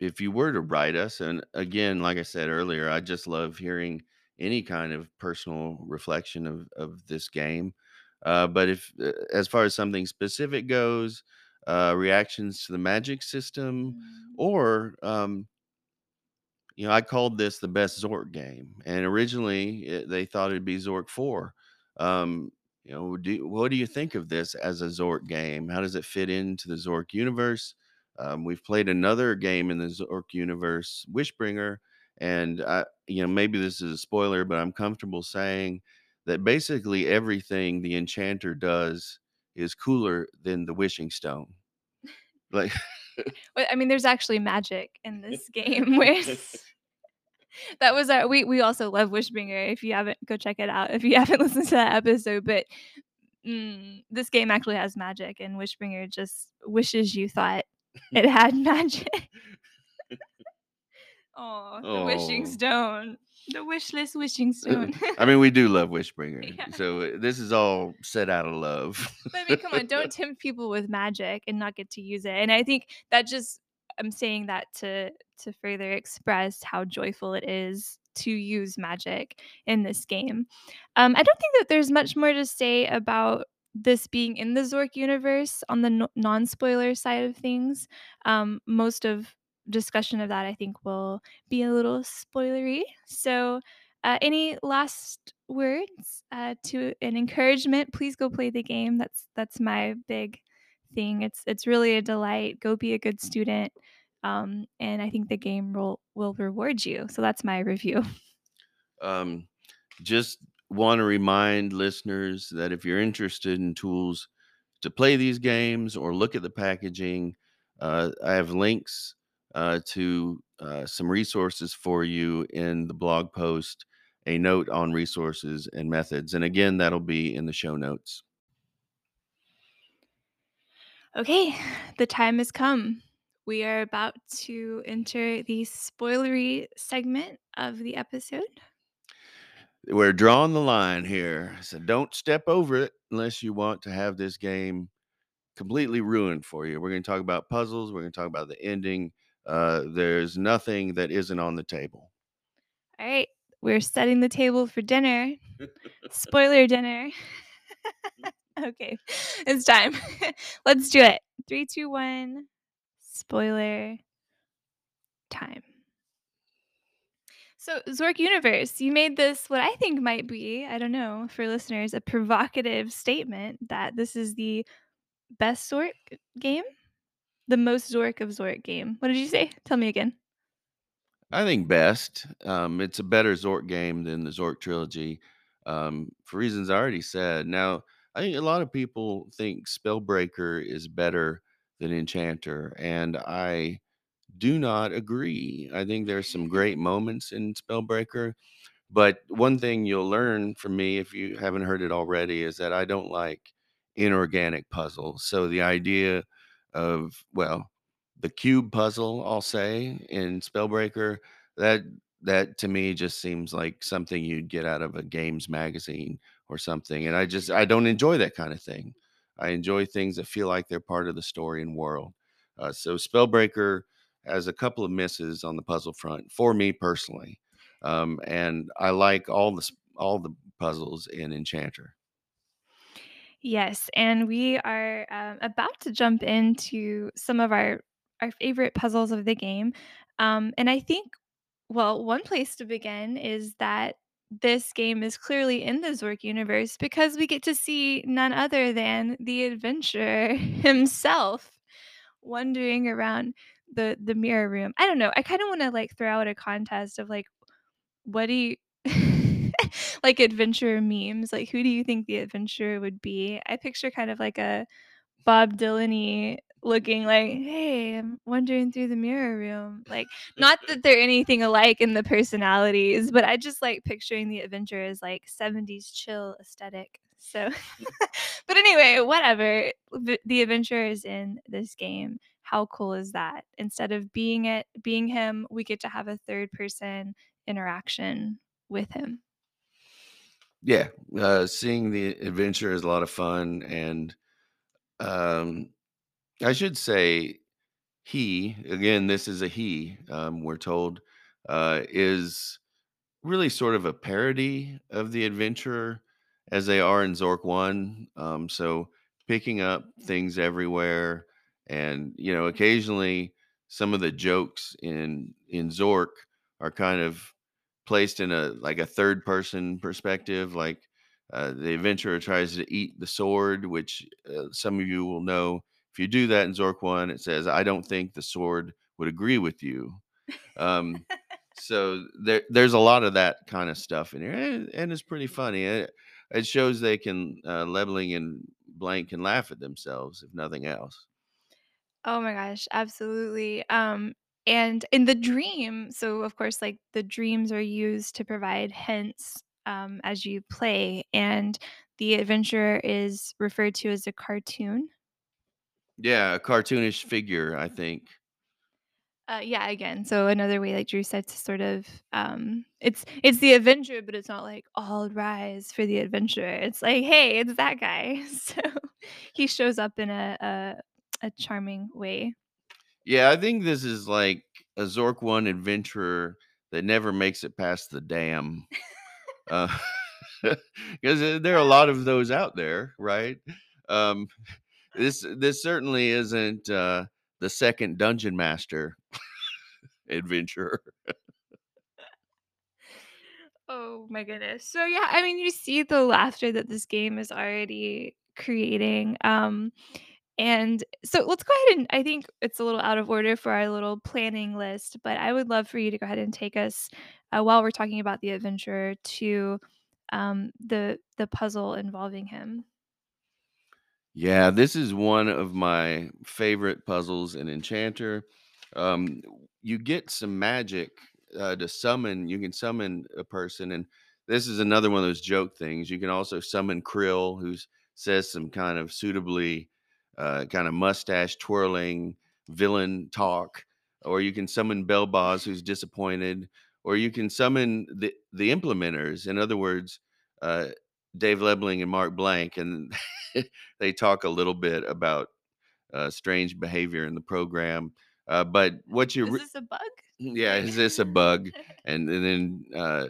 B: if you were to write us, and again, like I said earlier, I just love hearing any kind of personal reflection of of this game. Uh, but if, uh, as far as something specific goes, uh, reactions to the magic system,
A: Mm.
B: or um, you know, I called this the best Zork game, and originally it, they thought it'd be Zork Four. Um, you know, do, what do you think of this as a Zork game? How does it fit into the Zork universe? Um, we've played another game in the Zork universe, Wishbringer, and I, you know, maybe this is a spoiler, but I'm comfortable saying that basically everything the Enchanter does is cooler than the Wishing Stone. Like,
A: Well, I mean, there's actually magic in this game where that was our we we also love Wishbringer, if you haven't go check it out if you haven't listened to that episode, but, mm, this game actually has magic, and Wishbringer just wishes you thought it had magic. Oh, the wishing
B: oh.
A: stone. The wishless wishing stone.
B: I mean, we do love Wishbringer,
A: Yeah.
B: so uh, this is all set out of love.
A: But I mean, come on, don't tempt people with magic and not get to use it. And I think that just I'm saying that to to further express how joyful it is to use magic in this game. Um, I don't think that there's much more to say about this being in the Zork universe on the no- non-spoiler side of things. Um, most of discussion of that I think will be a little spoilery. So, uh, any last words uh, to an encouragement? Please go play the game. That's that's my big thing. It's it's really a delight. Go be a good student, um, and I think the game will will reward you. So that's my review.
B: um, just want to remind listeners that if you're interested in tools to play these games or look at the packaging, uh, I have links uh, to uh, some resources for you in the blog post, a note on resources and methods. And again, that'll be in the show notes.
A: Okay, the time has come. We are about to enter the spoilery segment of the episode.
B: We're drawing the line here. So don't step over it unless you want to have this game completely ruined for you. We're going to talk about puzzles. We're going to talk about the ending. Uh, there's nothing that isn't on the table.
A: All right, we're setting the table for dinner. Spoiler dinner. okay, it's time. Let's do it. Three, two, one. Spoiler time. So, Zork Universe, you made this what I think might be, I don't know, for listeners, a provocative statement that this is the best Zork game, the most Zork of Zork game. What did you say? Tell me again.
B: I think best. Um, it's a better Zork game than the Zork trilogy. um, for reasons I already said. Now, I think a lot of people think Spellbreaker is better than Enchanter, and I do not agree. I think there's some great moments in Spellbreaker, but one thing you'll learn from me if you haven't heard it already is that I don't like inorganic puzzles. So the idea of, well, the cube puzzle, I'll say, in Spellbreaker, that that to me just seems like something you'd get out of a games magazine or something. And I just I don't enjoy that kind of thing. I enjoy things that feel like they're part of the story and world. Uh, so Spellbreaker has a couple of misses on the puzzle front for me personally. Um, and I like all the all the puzzles in Enchanter.
A: Yes, and we are, um, about to jump into some of our our favorite puzzles of the game, um, and I think well, one place to begin is that this game is clearly in the Zork universe because we get to see none other than the adventurer himself wandering around the the mirror room. I don't know, I kinda wanna, like, throw out a contest of, like, what do you like adventure memes, like, who do you think the adventurer would be? I picture kind of like a Bob Dylan-y looking like, "Hey, I'm wandering through the mirror room." Like, not that they're anything alike in the personalities, but I just like picturing the adventure as like 70s chill aesthetic. So but anyway, whatever. The the adventure is in this game. How cool is that? Instead of being it being him, we get to have a third person interaction with him.
B: Yeah, uh, seeing the adventure is a lot of fun, and um, I should say he again. This is a he. Um, we're told uh, is really sort of a parody of the adventurer as they are in Zork 1. Um, so picking up things everywhere and you know occasionally some of the jokes in in Zork are kind of placed in a like a third person perspective like uh, the adventurer tries to eat the sword which uh, some of you will know if you do that in Zork 1 it says I don't think the sword would agree with you um, so there there's a lot of that kind of stuff in here, and, and it's pretty funny. It, it shows they can uh, Lebling and Blank can laugh at themselves if nothing else.
A: Oh my gosh, absolutely. Um, and in the dream, so of course, like the dreams are used to provide hints um, as you play, and the adventurer is referred to as a cartoon.
B: Yeah, a cartoonish figure, I think.
A: Uh, yeah, again, so another way, like Drew said, to sort of um, it's it's the adventure, but it's not like all rise for the adventurer It's like, hey, it's that guy. So he shows up in a a, a charming way.
B: Yeah, I think this is like a Zork One adventurer that never makes it past the dam. Uh, because there are a lot of those out there, right? Um, this this certainly isn't uh, the second dungeon master adventurer.
A: Oh my goodness. So yeah, I mean, you see the laughter that this game is already creating. Um, and so let's go ahead and I think it's a little out of order for our little planning list, but I would love for you to go ahead and take us uh, while we're talking about the adventure to um, the the puzzle involving him.
B: Yeah, this is one of my favorite puzzles in Enchanter. Um, you get some magic uh, to summon. You can summon a person, and this is another one of those joke things. You can also summon Krill, who says some kind of suitably uh, kind of mustache twirling villain talk, or you can summon Belboz, who's disappointed, or you can summon the the implementers. In other words, uh, Dave Lebling and Marc Blank, and they talk a little bit about uh, strange behavior in the program. Uh, but what you,
A: Is this a bug?
B: yeah, is this a bug? And, and then uh,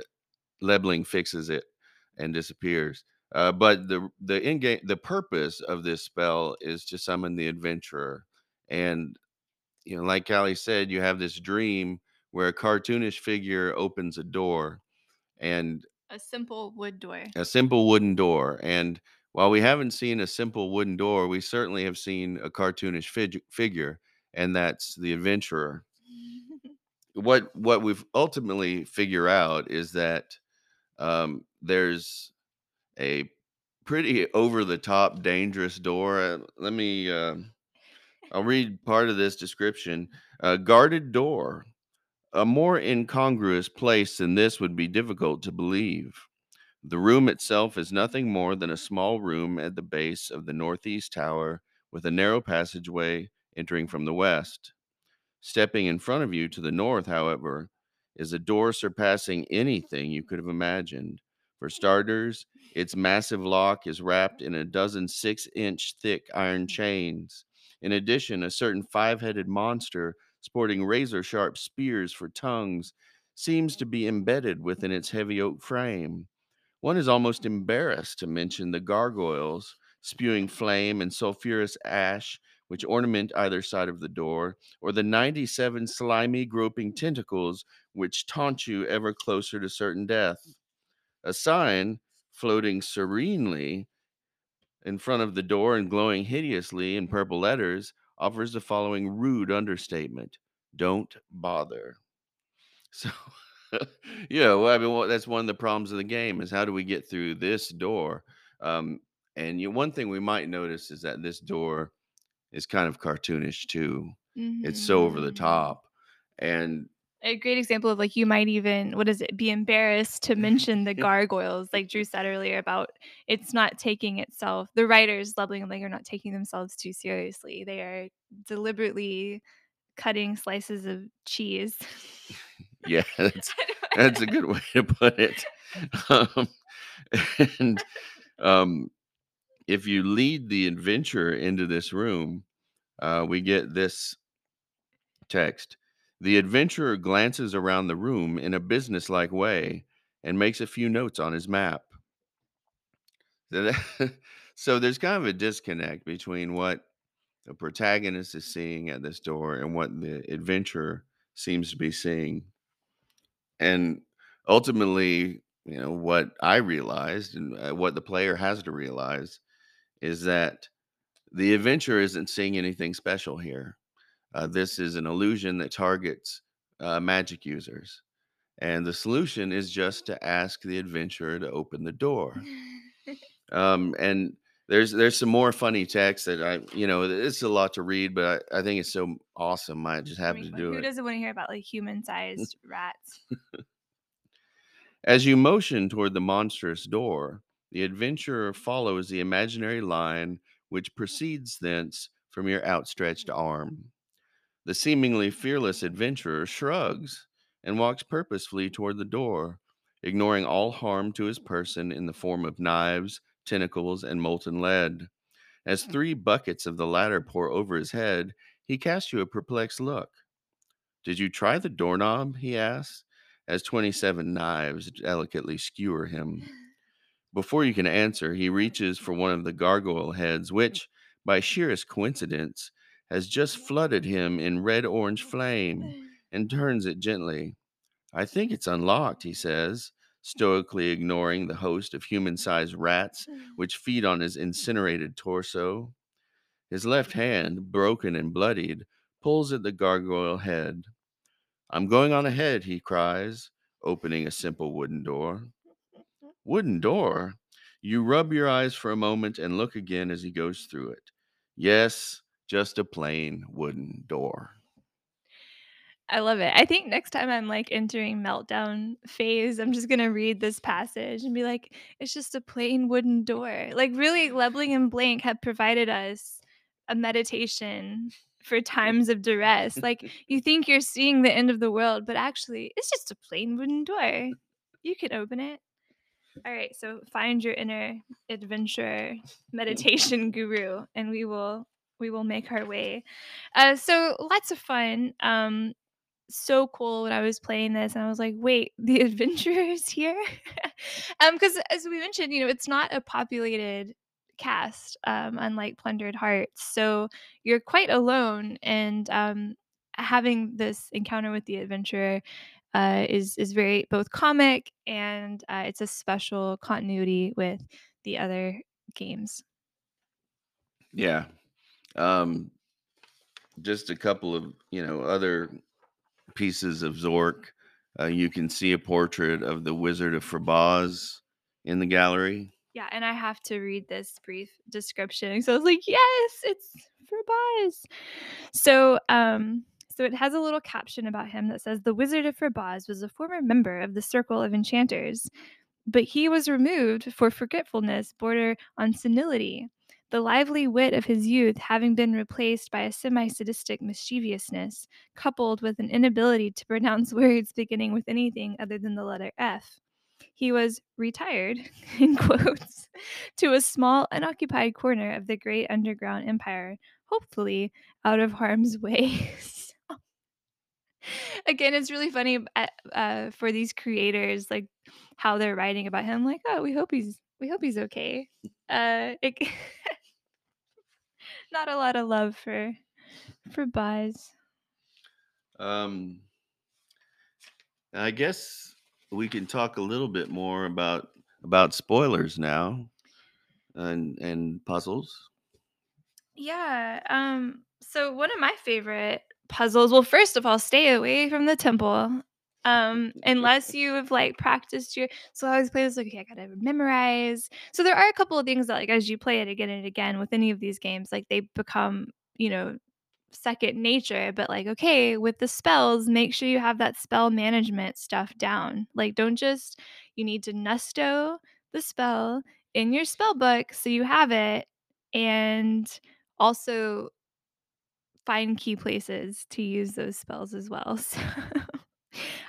B: Lebling fixes it and disappears. Uh, but the the in game the purpose of this spell is to summon the adventurer, and you know, like Callie said, you have this dream where a cartoonish figure opens a door, and
A: a simple wood door.
B: a simple wooden door. And while we haven't seen a simple wooden door, we certainly have seen a cartoonish fig- figure, and that's the adventurer. What what we've ultimately figure out is that um, there's a pretty over the top dangerous door. Uh, let me uh, I'll read part of this description. A guarded door. A more incongruous place than this would be difficult to believe. The room itself is nothing more than a small room at the base of the northeast tower with a narrow passageway entering from the west. Stepping in front of you to the north, however, is a door surpassing anything you could have imagined. For starters, its massive lock is wrapped in a dozen six inch thick iron mm-hmm. chains. In addition, a certain five headed monster sporting razor sharp spears for tongues seems to be embedded within its heavy oak frame. One is almost embarrassed to mention the gargoyles spewing flame and sulphurous ash which ornament either side of the door, or the 97 slimy, groping tentacles which taunt you ever closer to certain death. A sign floating serenely in front of the door and glowing hideously in purple letters offers the following rude understatement Don't bother. So, yeah, well, I mean, well, that's one of the problems of the game is how do we get through this door? Um, and you, one thing we might notice is that this door is kind of cartoonish too. It's so over the
A: Mhm.
B: top. And
A: A great example of like you might even what is it be embarrassed to mention the gargoyles like Drew said earlier about it's not taking itself the writers Lebling like are not taking themselves too seriously. They are deliberately cutting slices of cheese.
B: yeah, that's
A: I don't I
B: that's a good way to put it. Um, and um, if you lead the adventurer into this room, uh, we get this text. The adventurer glances around the room in a businesslike way and makes a few notes on his map. So, there's kind of a disconnect between what the protagonist is seeing at this door and what the adventurer seems to be seeing. And ultimately, you know, what I realized and uh, what the player has to realize is that the adventurer isn't seeing anything special here. Uh, this is an illusion that targets uh, magic users. And the solution is just to ask the adventurer to open the door. Um, and there's there's some more funny text that I, you know, it's a lot to read, but I, I think it's so awesome. I just have to do
A: who
B: it.
A: doesn't want to hear about like human-sized rats?
B: As you motion toward the monstrous door, the adventurer follows the imaginary line which proceeds thence from your outstretched arm. The seemingly fearless adventurer shrugs and walks purposefully toward the door, ignoring all harm to his person in the form of knives, tentacles, and molten lead. As hmm. three buckets of the latter pour over his head, he casts you a perplexed look. Did you try the doorknob? he asks, as 27 knives delicately skewer him. Before you can answer, he reaches for one of the gargoyle heads, which, by sheerest coincidence, has just flooded him in red orange flame, and turns it gently. I think it's unlocked, he says, stoically ignoring the host of human sized rats which feed on his incinerated torso. His left hand, broken and bloodied, pulls at the gargoyle head. I'm going on ahead, he cries, opening a simple wooden door. Wooden door? You rub your eyes for a moment and look again as he goes through it. Yes, just a plain wooden door.
A: I love it. I think next time I'm like entering meltdown phase, I'm just gonna read this passage and be like, it's just a plain wooden door. Like really, Lebling and Blank have provided us a meditation for times of duress. Like you think you're seeing the end of the world, but actually it's just a plain wooden door. You can open it. All right, so find your inner adventurer meditation guru and we will we will make our way. Uh so lots of fun. Um so cool when I was playing this, and I was like, "Wait, the adventurer is here?" um, because as we mentioned, you know, it's not a populated cast, um, unlike Plundered Hearts, so you're quite alone, and um, having this encounter with the adventurer uh, is is very both comic and uh, it's a special continuity with the other games.
B: Yeah. Um, just a couple of, you know, other pieces of Zork. Uh, you can see a portrait of the Wizard of Frobozz in the gallery.
A: Yeah, and I have to read this brief description. So I was like, "Yes, it's for So, um, so it has a little caption about him that says, "The Wizard of Frobozz was a former member of the Circle of Enchanters, but he was removed for forgetfulness border on senility, the lively wit of his youth having been replaced by a semi-sadistic mischievousness, coupled with an inability to pronounce words beginning with anything other than the letter F." He was retired, in quotes, to a small, unoccupied corner of the great underground empire, hopefully out of harm's way. Again, it's really funny uh, uh, for these creators, like how they're writing about him. Like, oh, we hope he's we hope he's okay. Uh, not a lot of love for Frobozz.
B: Um, I guess we can talk a little bit more about about spoilers now and and puzzles.
A: Yeah. Um. So one of my favorite puzzles. Well, first of all, stay away from the temple. Um, unless you have like practiced your. So I always play this. Like, okay, I gotta memorize. So there are a couple of things that, like, as you play it again and again with any of these games, like they become, you know, second nature. But like, okay, with the spells, make sure you have that spell management stuff down. Like, don't just. You need to gnusto the spell in your spell book so you have it, and also find key places to use those spells as well. So,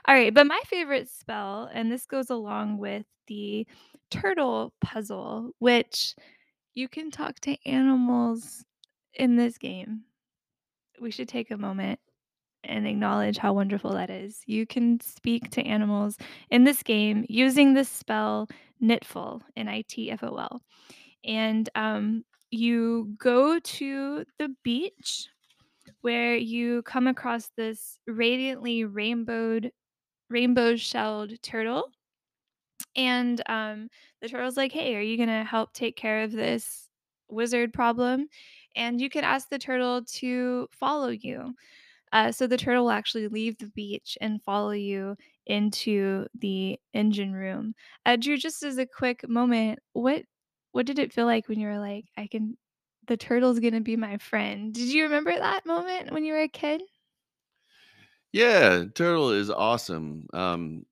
A: all right, but my favorite spell, and this goes along with the turtle puzzle, which you can talk to animals in this game. We should take a moment and acknowledge how wonderful that is. You can speak to animals in this game using the spell Nitfol, N I T F O L. And um, you go to the beach where you come across this radiantly rainbowed rainbow shelled turtle and um, the turtle's like hey are you gonna help take care of this wizard problem? and you can ask the turtle to follow you uh, so the turtle will actually leave the beach and follow you into the engine room. Uh, drew just as a quick moment what what did it feel like when you were like i can the turtle's gonna be my friend did you remember that moment when you were a kid
B: Yeah, turtle is awesome. Um,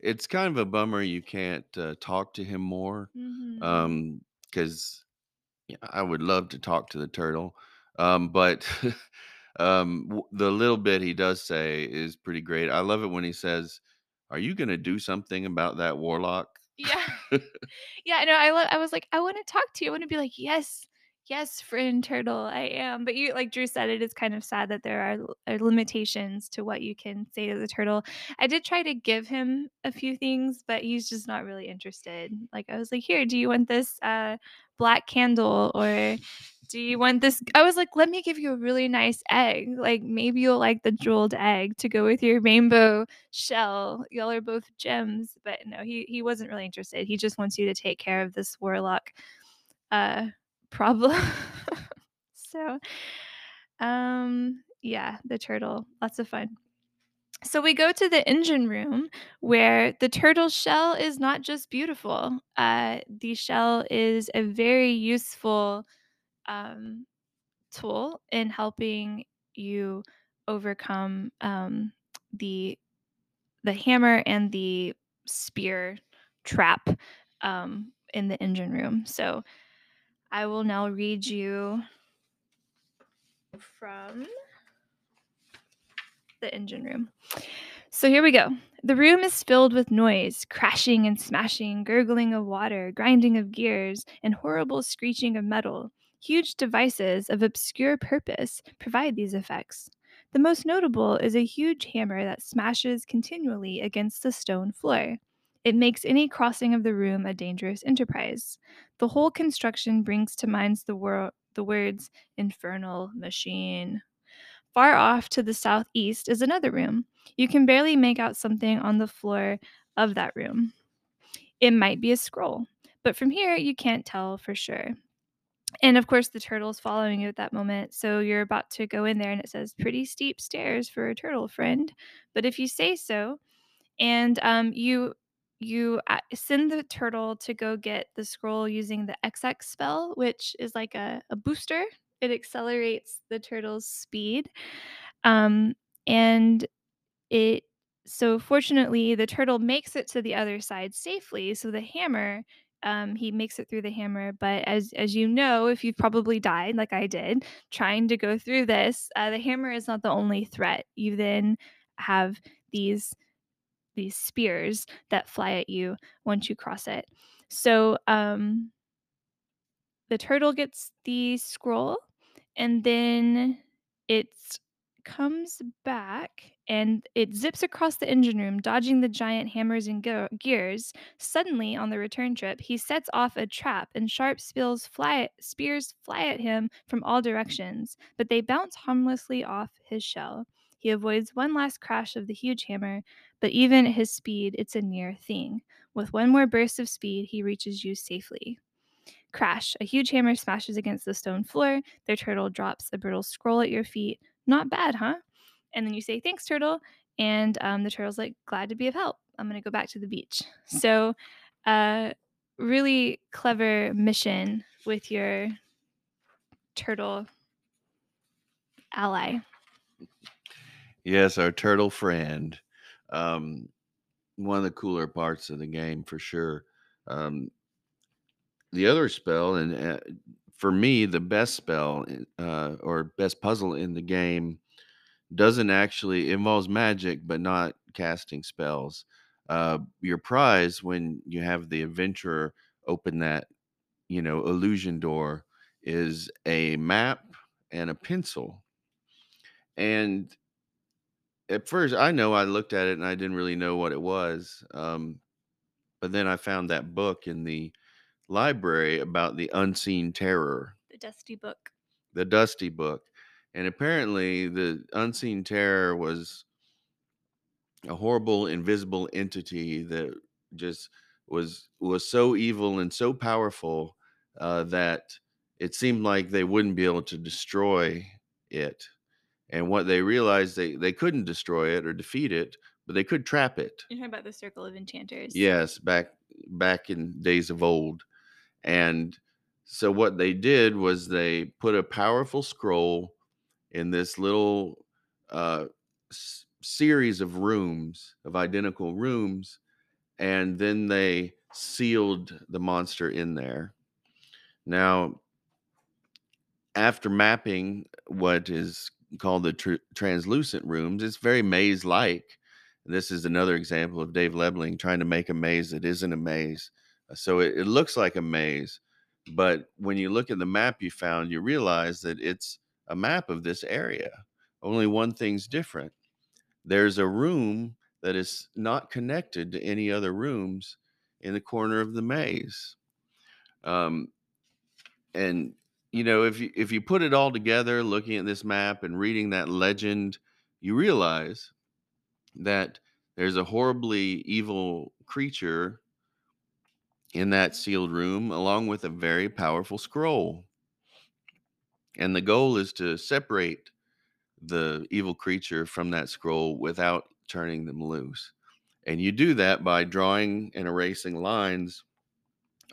B: it's kind of a bummer you can't uh, talk to him more.
A: Mhm.
B: Um, because yeah, I would love to talk to the turtle. Um, but um, w- the little bit he does say is pretty great. I love it when he says, "Are you going to do something about that warlock?"
A: Yeah. Yeah, no, I lo I was like, "I wanna talk to you." I wanna be like, "Yes, yes, friend turtle, I am." But you like Drew said, it is kind of sad that there are are limitations to what you can say to the turtle. I did try to give him a few things, but he's just not really interested. Like, I was like, "Here, do you want this, uh, black candle?" Or, "Do you want this" I was like, "Let me give you a really nice egg. Like, maybe you'll like the jeweled egg to go with your rainbow shell. Y'all are both gems." But no, he he wasn't really interested. He just wants you to take care of this warlock, uh, problem. So, um, yeah, the turtle, lots of fun. So we go to the engine room where the turtle shell is not just beautiful. Uh, the shell is a very useful um, tool in helping you overcome um, the the hammer and the spear trap um, in the engine room. So I will now read you from the engine room. So here we go. The room is filled with noise, crashing and smashing, gurgling of water, grinding of gears, and horrible screeching of metal. Huge devices of obscure purpose provide these effects. The most notable is a huge hammer that smashes continually against the stone floor. It makes any crossing of the room a dangerous enterprise. The whole construction brings to mind the, wor- the words infernal machine. Far off to the southeast is another room. You can barely make out something on the floor of that room. It might be a scroll, but from here you can't tell for sure. And of course, the turtle's following you at that moment. So you're about to go in there and it says, Pretty steep stairs for a turtle, friend. But if you say so, and um, you you send the turtle to go get the scroll using the Exex spell, which is like a a booster. It accelerates the turtle's speed, um, and it so fortunately, the turtle makes it to the other side safely, so the hammer um, he makes it through the hammer, but as as you know, if you've probably died like I did, trying to go through this, uh, the hammer is not the only threat. You then have these these spears that fly at you once you cross it. So, um the turtle gets the scroll, and then it comes back and it zips across the engine room, dodging the giant hammers and ge- gears. Suddenly, on the return trip, he sets off a trap, and sharp spears fly, spears fly at him from all directions, but they bounce harmlessly off his shell. He avoids one last crash of the huge hammer, but even at his speed, it's a near thing. With one more burst of speed, he reaches you safely. Crash. A huge hammer smashes against the stone floor. The turtle drops a brittle scroll at your feet. Not bad, huh? And then you say, Thanks, turtle. And um, the turtle's like, Glad to be of help. I'm going to go back to the beach. So, uh, really clever mission with your turtle ally.
B: Yes, our turtle friend. Um, one of the cooler parts of the game for sure. Um, the other spell, and uh, for me, the best spell uh, or best puzzle in the game doesn't actually involves magic, but not casting spells. Uh, your prize when you have the adventurer open that, you know, illusion door is a map and a pencil. And at first, I know I looked at it and I didn't really know what it was. Um, but then I found that book in the library about the unseen terror,
A: The Dusty Book.
B: the Dusty Book. And apparently, the unseen terror was a horrible, invisible entity that just was was so evil and so powerful uh, that it seemed like they wouldn't be able to destroy it. And what they realized they they couldn't destroy it or defeat it, but they could trap it.
A: You're talking about the Circle of Enchanters.
B: Yes, back back in days of old. And so what they did was they put a powerful scroll in this little uh, s- series of rooms, of identical rooms, and then they sealed the monster in there. Now, after mapping what is called the tr- translucent rooms, it's very maze like. This is another example of Dave Lebling trying to make a maze that isn't a maze. Uh, So it, it looks like a maze, but when you look at the map you found, you realize that it's a map of this area. Only one thing's different. There's a room that is not connected to any other rooms in the corner of the maze. Um, and you know if you if you put it all together looking at this map and reading that legend you realize that there's a horribly evil creature in that sealed room along with a very powerful scroll. And the goal is to separate the evil creature from that scroll without turning them loose. And you do that by drawing and erasing lines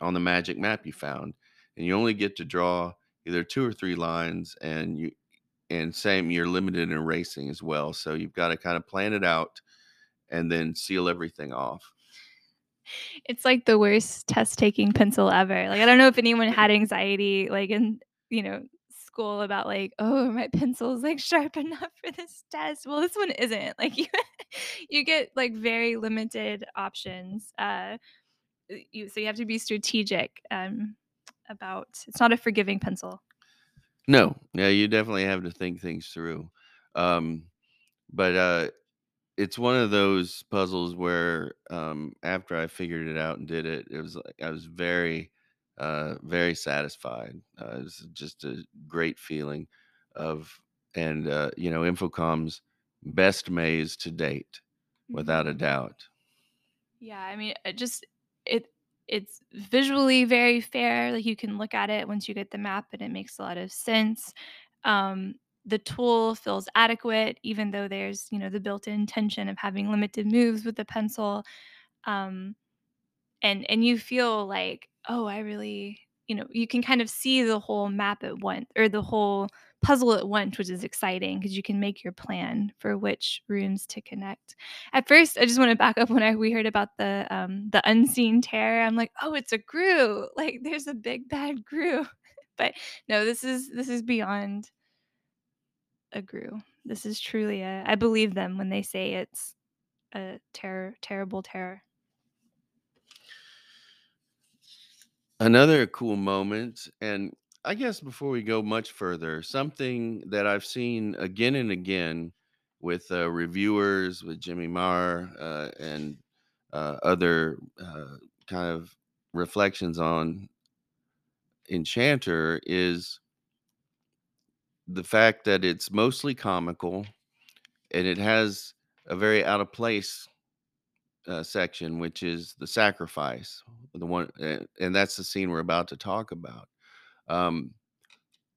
B: on the magic map you found. And you only get to draw either two or three lines and you and same you're limited in racing as well so you've got to kind of plan it out and then seal everything off
A: It's like the worst test taking pencil ever. Like I don't know if anyone had anxiety like in, you know, school about like, oh, my pencil's like sharp enough for this test. Well, this one isn't. Like you you get like very limited options. Uh you so you have to be strategic um about it's not a forgiving pencil.
B: no yeah you definitely have to think things through um but uh it's one of those puzzles where um after i figured it out and did it it was like i was very uh very satisfied uh, it was just a great feeling of and uh you know infocom's best maze to date without a
A: Mhm.
B: doubt
A: Yeah, I mean, it just it's visually very fair. Like you can look at it once you get the map and it makes a lot of sense. Um the tool feels adequate even though there's, you know, the built-in tension of having limited moves with the pencil. Um and and you feel like, "Oh, I really" you know, you can kind of see the whole map at once or the whole puzzle at once, which is exciting because you can make your plan for which rooms to connect. At first, I just wanna back up when I we heard about the, um, the unseen terror, I'm like, "Oh, it's a Grue, like, there's a big bad Grue." But no, this is this is beyond a Grue. This is truly a I believe them when they say it's a terror terrible terror.
B: Another cool moment, and I guess before we go much further, something that I've seen again and again with uh, reviewers, with Jimmy Maher, uh, and uh, other uh, kind of reflections on Enchanter is the fact that it's mostly comical and it has a very out of place uh, section, which is the sacrifice, the one, and that's the scene we're about to talk about. Um,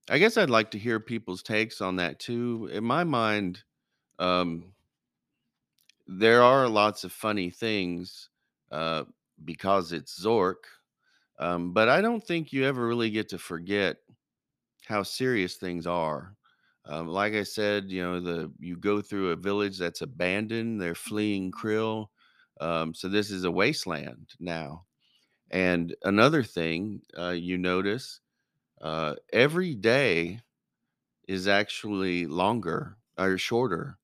B: I guess I'd like to hear people's takes on that too. In my mind, um, there are lots of funny things uh, because it's Zork, um, but I don't think you ever really get to forget how serious things are. Um, like I said, you know, the you go through a village that's abandoned. They're fleeing krill, um, so this is a wasteland now. And another thing uh, you notice uh, every day is actually longer or shorter.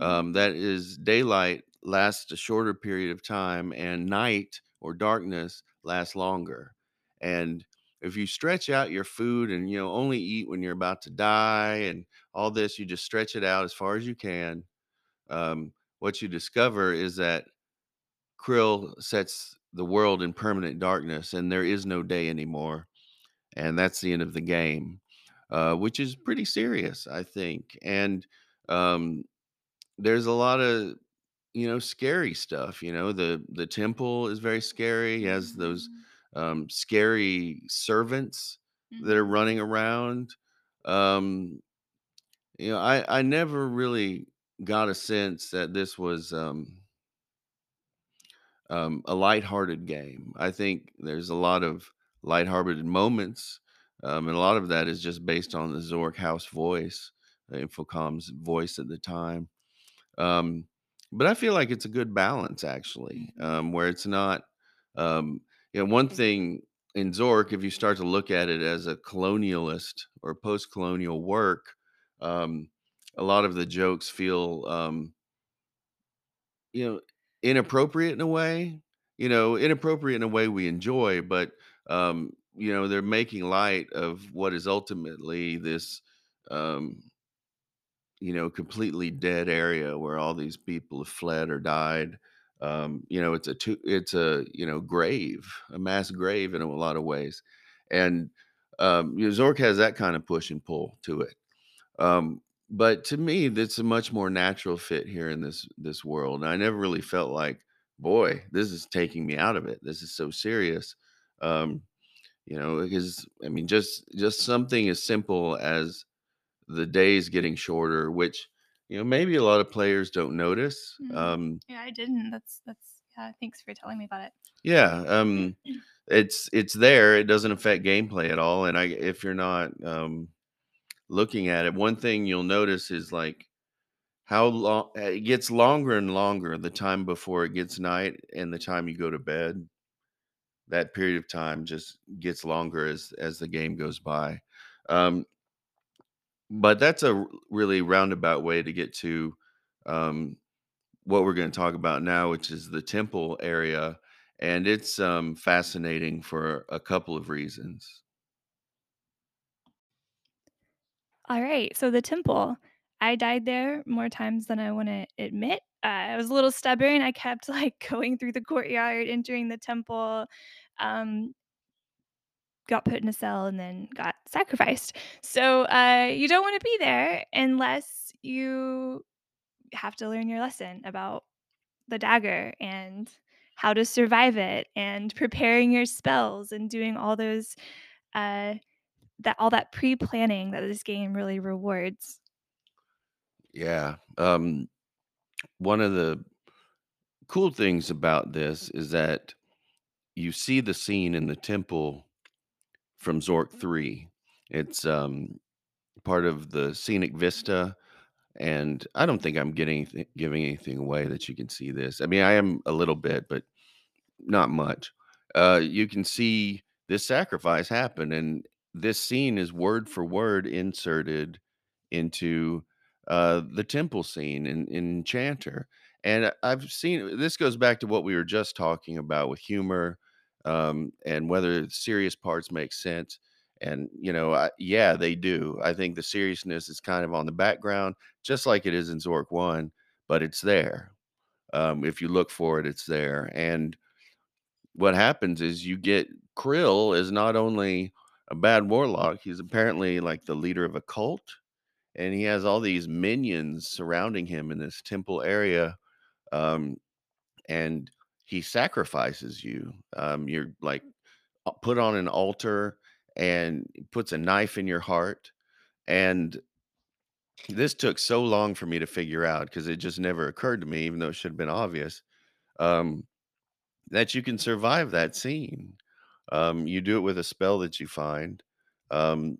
B: Um,
A: Mm.
B: that is daylight lasts a shorter period of time and night or darkness lasts longer. And if you stretch out your food and you know only eat when you're about to die and all this, you just stretch it out as far as you can. Um, what you discover is that krill sets the world in permanent darkness and there is no day anymore and that's the end of the game, uh, which is pretty serious, I think. And um, there's a lot of you know scary stuff. You know, the the temple is very scary. He has those
A: Mhm.
B: um, scary servants that are
A: Mhm.
B: running around. Um, you know, I I never really got a sense that this was um, um, a lighthearted game. I think there's a lot of lighthearted moments, um, and a lot of that is just based on the Zork House voice, uh, Infocom's voice at the time. Um, but I feel like it's a good balance, actually,
A: Mhm.
B: um, where it's not. Um, you know, one thing in Zork, if you start to look at it as a colonialist or post-colonial work, um, a lot of the jokes feel um, you know, inappropriate in a way, you know, inappropriate in a way we enjoy, but, um, you know, they're making light of what is ultimately this, um, you know, completely dead area where all these people have fled or died. Um, you know, it's a to it's a, you know, grave, a mass grave in a lot of ways. And, um, you know, Zork has that kind of push and pull to it. Um, but to me, that's a much more natural fit here in this this world. And I never really felt like, boy, this is taking me out of it. This is so serious. Um, you know, because I mean, just just something as simple as the days getting shorter, which you know maybe a lot of players don't notice.
A: Mm.
B: Um,
A: Yeah, I didn't. That's that's yeah, thanks for telling me about it.
B: yeah, um, it's it's there. It doesn't affect gameplay at all. And I, if you're not um, looking at it, one thing you'll notice is like How long it gets longer and longer, the time before it gets night and the time you go to bed. That period of time just gets longer as as the game goes by. Um, but that's a really roundabout way to get to, um, what we're gonna talk about now, which is the temple area, and it's, um, fascinating for a couple of reasons.
A: Alright, so the temple. I died there more times than I wanna admit. Uh, I was a little stubborn, I kept, like, going through the courtyard, entering the temple, um, got put in a cell, and then got sacrificed. So, uh, you don't wanna be there unless you have to learn your lesson about the dagger, and how to survive it, and preparing your spells, and doing all those, uh that all that pre-planning that this game really rewards.
B: Yeah, um, one of the cool things about this is that you see the scene in the temple from Zork 3. It's, um, part of the scenic vista, and I don't think I'm getting giving anything away that you can see this. I mean, I am a little bit, but not much. Uh, you can see this sacrifice happen, and this scene is word for word inserted into, uh, the temple scene in in Enchanter, and I I've seen this goes back to what we were just talking about with humor, um, and whether serious parts make sense, and, you know, I yeah, they do. I think the seriousness is kind of on the background, just like it is in Zork 1, but it's there. Um, if you look for it, it's there, and what happens is you get Krill is not only a bad warlock, he's apparently, like, the leader of a cult, and he has all these minions surrounding him in this temple area, um, and he sacrifices you. Um, you're, like, uh, put on an altar, and puts a knife in your heart, and this took so long for me to figure out because it just never occurred to me, even though it should have been obvious, um, that you can survive that scene. Um, you do it with a spell that you find, um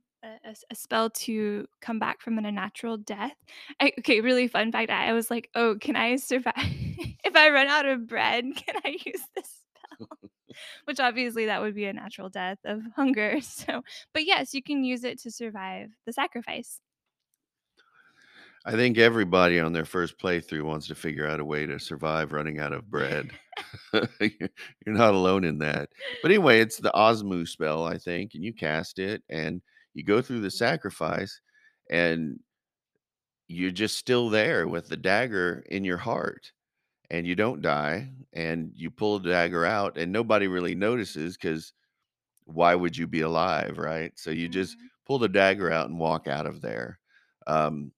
A: A a spell to come back from an unnatural death? I okay, really fun fact, I I was like, "Oh, can I survive if I run out of bread, can I use this spell?" Which, obviously, that would be a natural death of hunger, so but, yes, you can use it to survive the sacrifice.
B: I think everybody on their first playthrough wants to figure out a way to survive running out of bread. You're you're not alone in that. But, anyway, it's the Ozmoo spell, I think, and you cast it, and you go through the sacrifice, and you're just still there with the dagger in your heart, and you don't die, and you pull the dagger out, and nobody really notices because why would you be alive, right? So, you just
A: Mhm.
B: pull the dagger out and walk out of there. Um,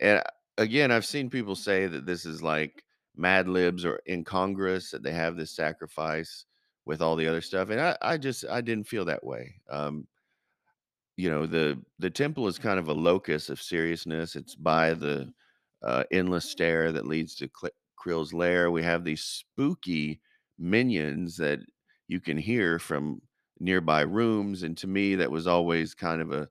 B: and, again, I've seen people say that this is like Mad Libs or incongruous, that they have this sacrifice with all the other stuff, and I I just I didn't feel that way. Um you know, the the temple is kind of a locus of seriousness. It's by the, uh, endless stair that leads to Cl Krill's lair. We have these spooky minions that you can hear from nearby rooms, and to me, that was always kind of a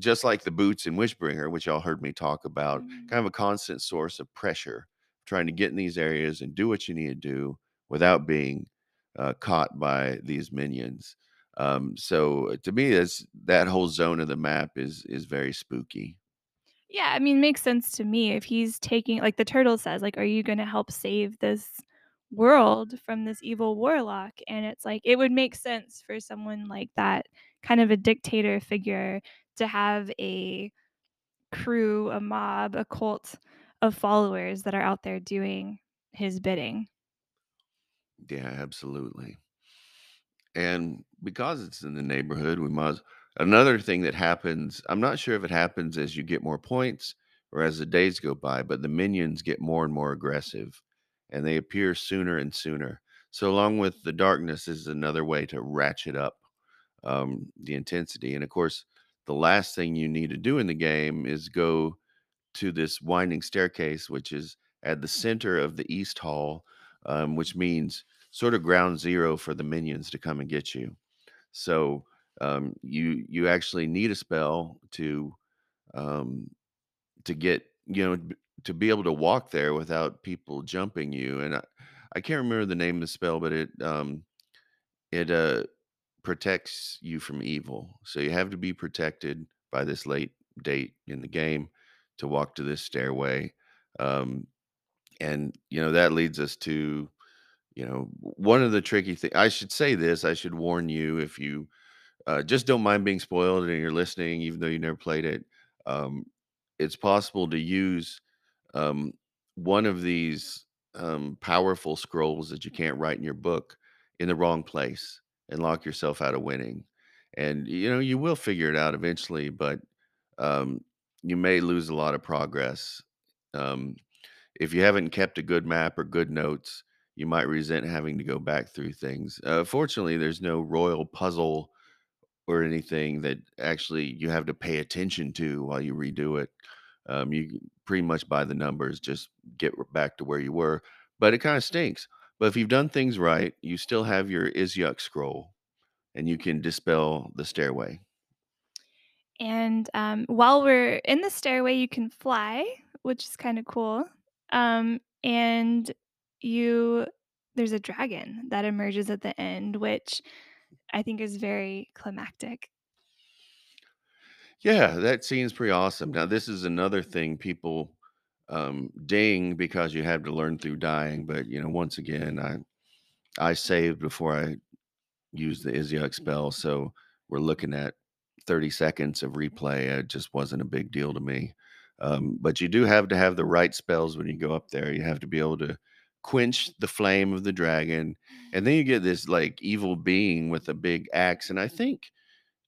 B: just like the boots in Wishbringer, which y'all heard me talk about,
A: Mhm.
B: kind of a constant source of pressure, trying to get in these areas and do what you need to do without being, uh, caught by these minions. Um, so, to me, it's that whole zone of the map is is very spooky.
A: Yeah, I mean, makes sense to me if he's taking like, the turtle says, like, "Are you gonna help save this world from this evil warlock?" And it's like, it would make sense for someone like that, kind of a dictator figure, to have a crew, a mob, a cult of followers that are out there doing his bidding.
B: Yeah, absolutely. And because it's in the neighborhood, we must. another thing that happens I'm not sure if it happens as you get more points or as the days go by, but the minions get more and more aggressive, and they appear sooner and sooner. So, along with the darkness is another way to ratchet up, um, the intensity, and, of course, the last thing you need to do in the game is go to this winding staircase, which is at the center of the East Hall, um, which means sort of ground zero for the minions to come and get you. So, um, you you actually need a spell to, um, to get you know, to be able to walk there without people jumping you, and I I can't remember the name of the spell, but it, um, it, uh, protects you from evil. So, you have to be protected by this late date in the game to walk to this stairway, um, and, you know, that leads us to, you know, one of the tricky things I should say this, I should warn you if you, uh, just don't mind being spoiled and you're listening even though you never played it, um, it's possible to use, um, one of these, um, powerful scrolls that you can't write in your book in the wrong place and lock yourself out of winning. And, you know, you will figure it out eventually, but, um, you may lose a lot of progress. Um, if you haven't kept a good map or good notes, you might resent having to go back through things. Uh, fortunately, there's no royal puzzle or anything that actually you have to pay attention to while you redo it. Um, you pretty much by the numbers, just get back to where you were, but it kinda stinks. But if you've done things right, you still have your Izyuk scroll, and you can dispel the stairway.
A: And, um, while we're in the stairway, you can fly, which is kinda cool. Um, and you there's a dragon that emerges at the end, which I think is very climactic.
B: Yeah, that seems pretty awesome. Now, this is another thing people um, ding because you have to learn through dying. But you know, once again, I I saved before I used the Izyuk spell, so we're looking at 30 seconds of replay. It just wasn't a big deal to me. Um, but you do have to have the right spells when you go up there. You have to be able to quench the flame of the dragon, and then you get this like evil being with a big axe. And I think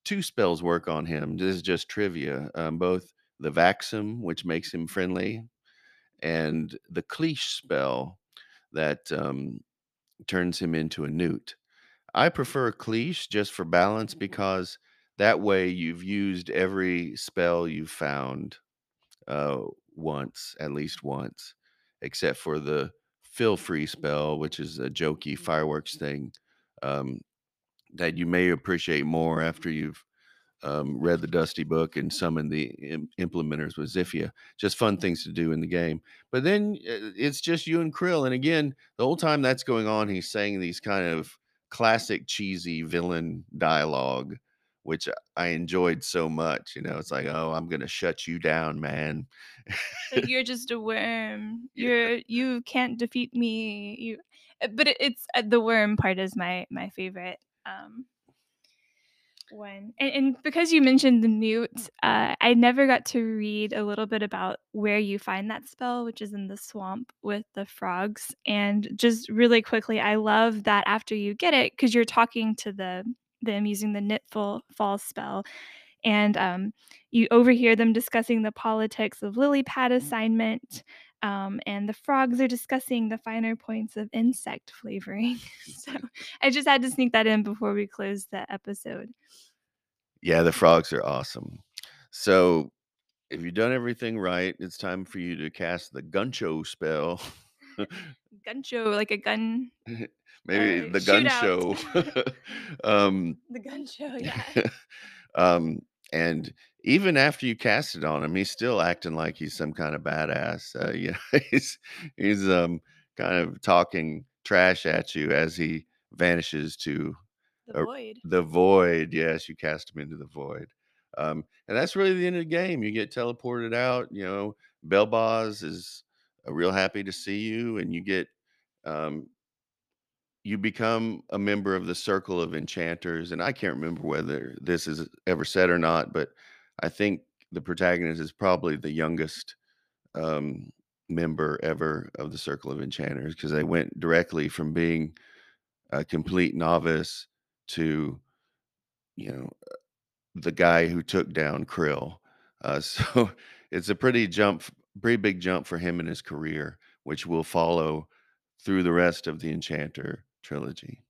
B: two spells work on him. This is just trivia. Um, both the Vaxum, which makes him friendly, and the Cleesh spell that um, turns him into a newt. I prefer Cleesh just for balance because that way you've used every spell you've found uh, once, at least once, except for the Filfre spell, which is a jokey fireworks thing um, that you may appreciate more after you've um, read the Dusty Book and summoned the im- implementers with Zifmia. Just fun things to do in the game. But then uh, it's just you and Krill. And again, the whole time that's going on, he's saying these kind of classic cheesy villain dialogue, which I enjoyed so much. You know, it's like, oh, I'm going to shut you down, man.
A: "You're just a worm. You're you can't defeat me." You uh, but it it's uh, the worm part is my my favorite, um one. And and because you mentioned the newt, uh, I never got to read a little bit about where you find that spell, which is in the swamp with the frogs. And just really quickly, I love that after you get it, because you're talking to the them using the knitful fall spell, and um, you overhear them discussing the politics of lily pad assignment. Um, and the frogs are discussing the finer points of insect flavoring. so I just had to sneak that in before we close the episode.
B: Yeah, the frogs are awesome. So if you've done everything right, it's time for you to cast the Guncho spell.
A: Gun show, like a gun,
B: Maybe
A: uh,
B: the gun
A: shootout.
B: show. um,
A: The gun show, yeah.
B: um, and even after you cast it on him, he's still acting like he's some kind of badass. Uh, you know, he's he's um kind of talking trash at you as he vanishes to
A: The
B: uh,
A: void.
B: the void. Yes, you cast him into the void. Um, and that's really the end of the game. You get teleported out. You know, Belboz is real happy to see you, and you get um, you become a member of the circle of enchanters. And I can't remember whether this is ever said or not, but I think the protagonist is probably the youngest um, member ever of the circle of enchanters because they went directly from being a complete novice to you know the guy who took down Krill. Uh, so it's a pretty jump, pretty big jump for him in his career, which will follow through the rest of the Enchanter trilogy.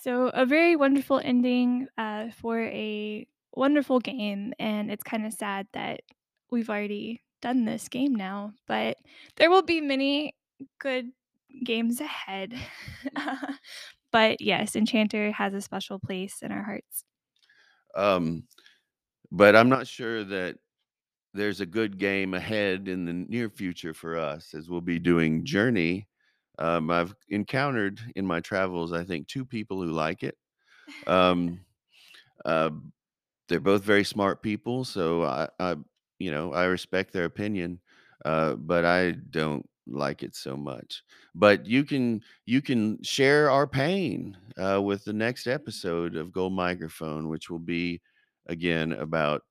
A: So, a very wonderful ending, uh, for a wonderful game, and it's kinda sad that we've already done this game now, but there will be many good games ahead. But yes, Enchanter has a special place in our hearts.
B: Um, but I'm not sure that there's a good game ahead in the near future for us as we'll be doing Journey. Um, I've encountered in my travels, I think, two people who like it. Um, uh, they're both very smart people, so I, I you know, I respect their opinion, uh, but I don't like it so much. But you can you can share our pain uh, with the next episode of Gold Microphone, which will be again about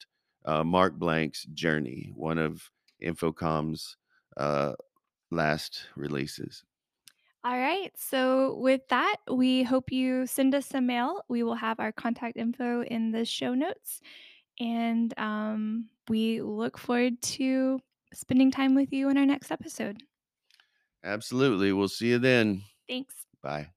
B: uh, Marc Blank's journey, one of Infocom's uh, last releases.
A: All right. So, with that, we hope you send us some mail. We will have our contact info in the show notes. And um, we look forward to spending time with you in our next episode.
B: Absolutely. We'll see you then.
A: Thanks.
B: Bye.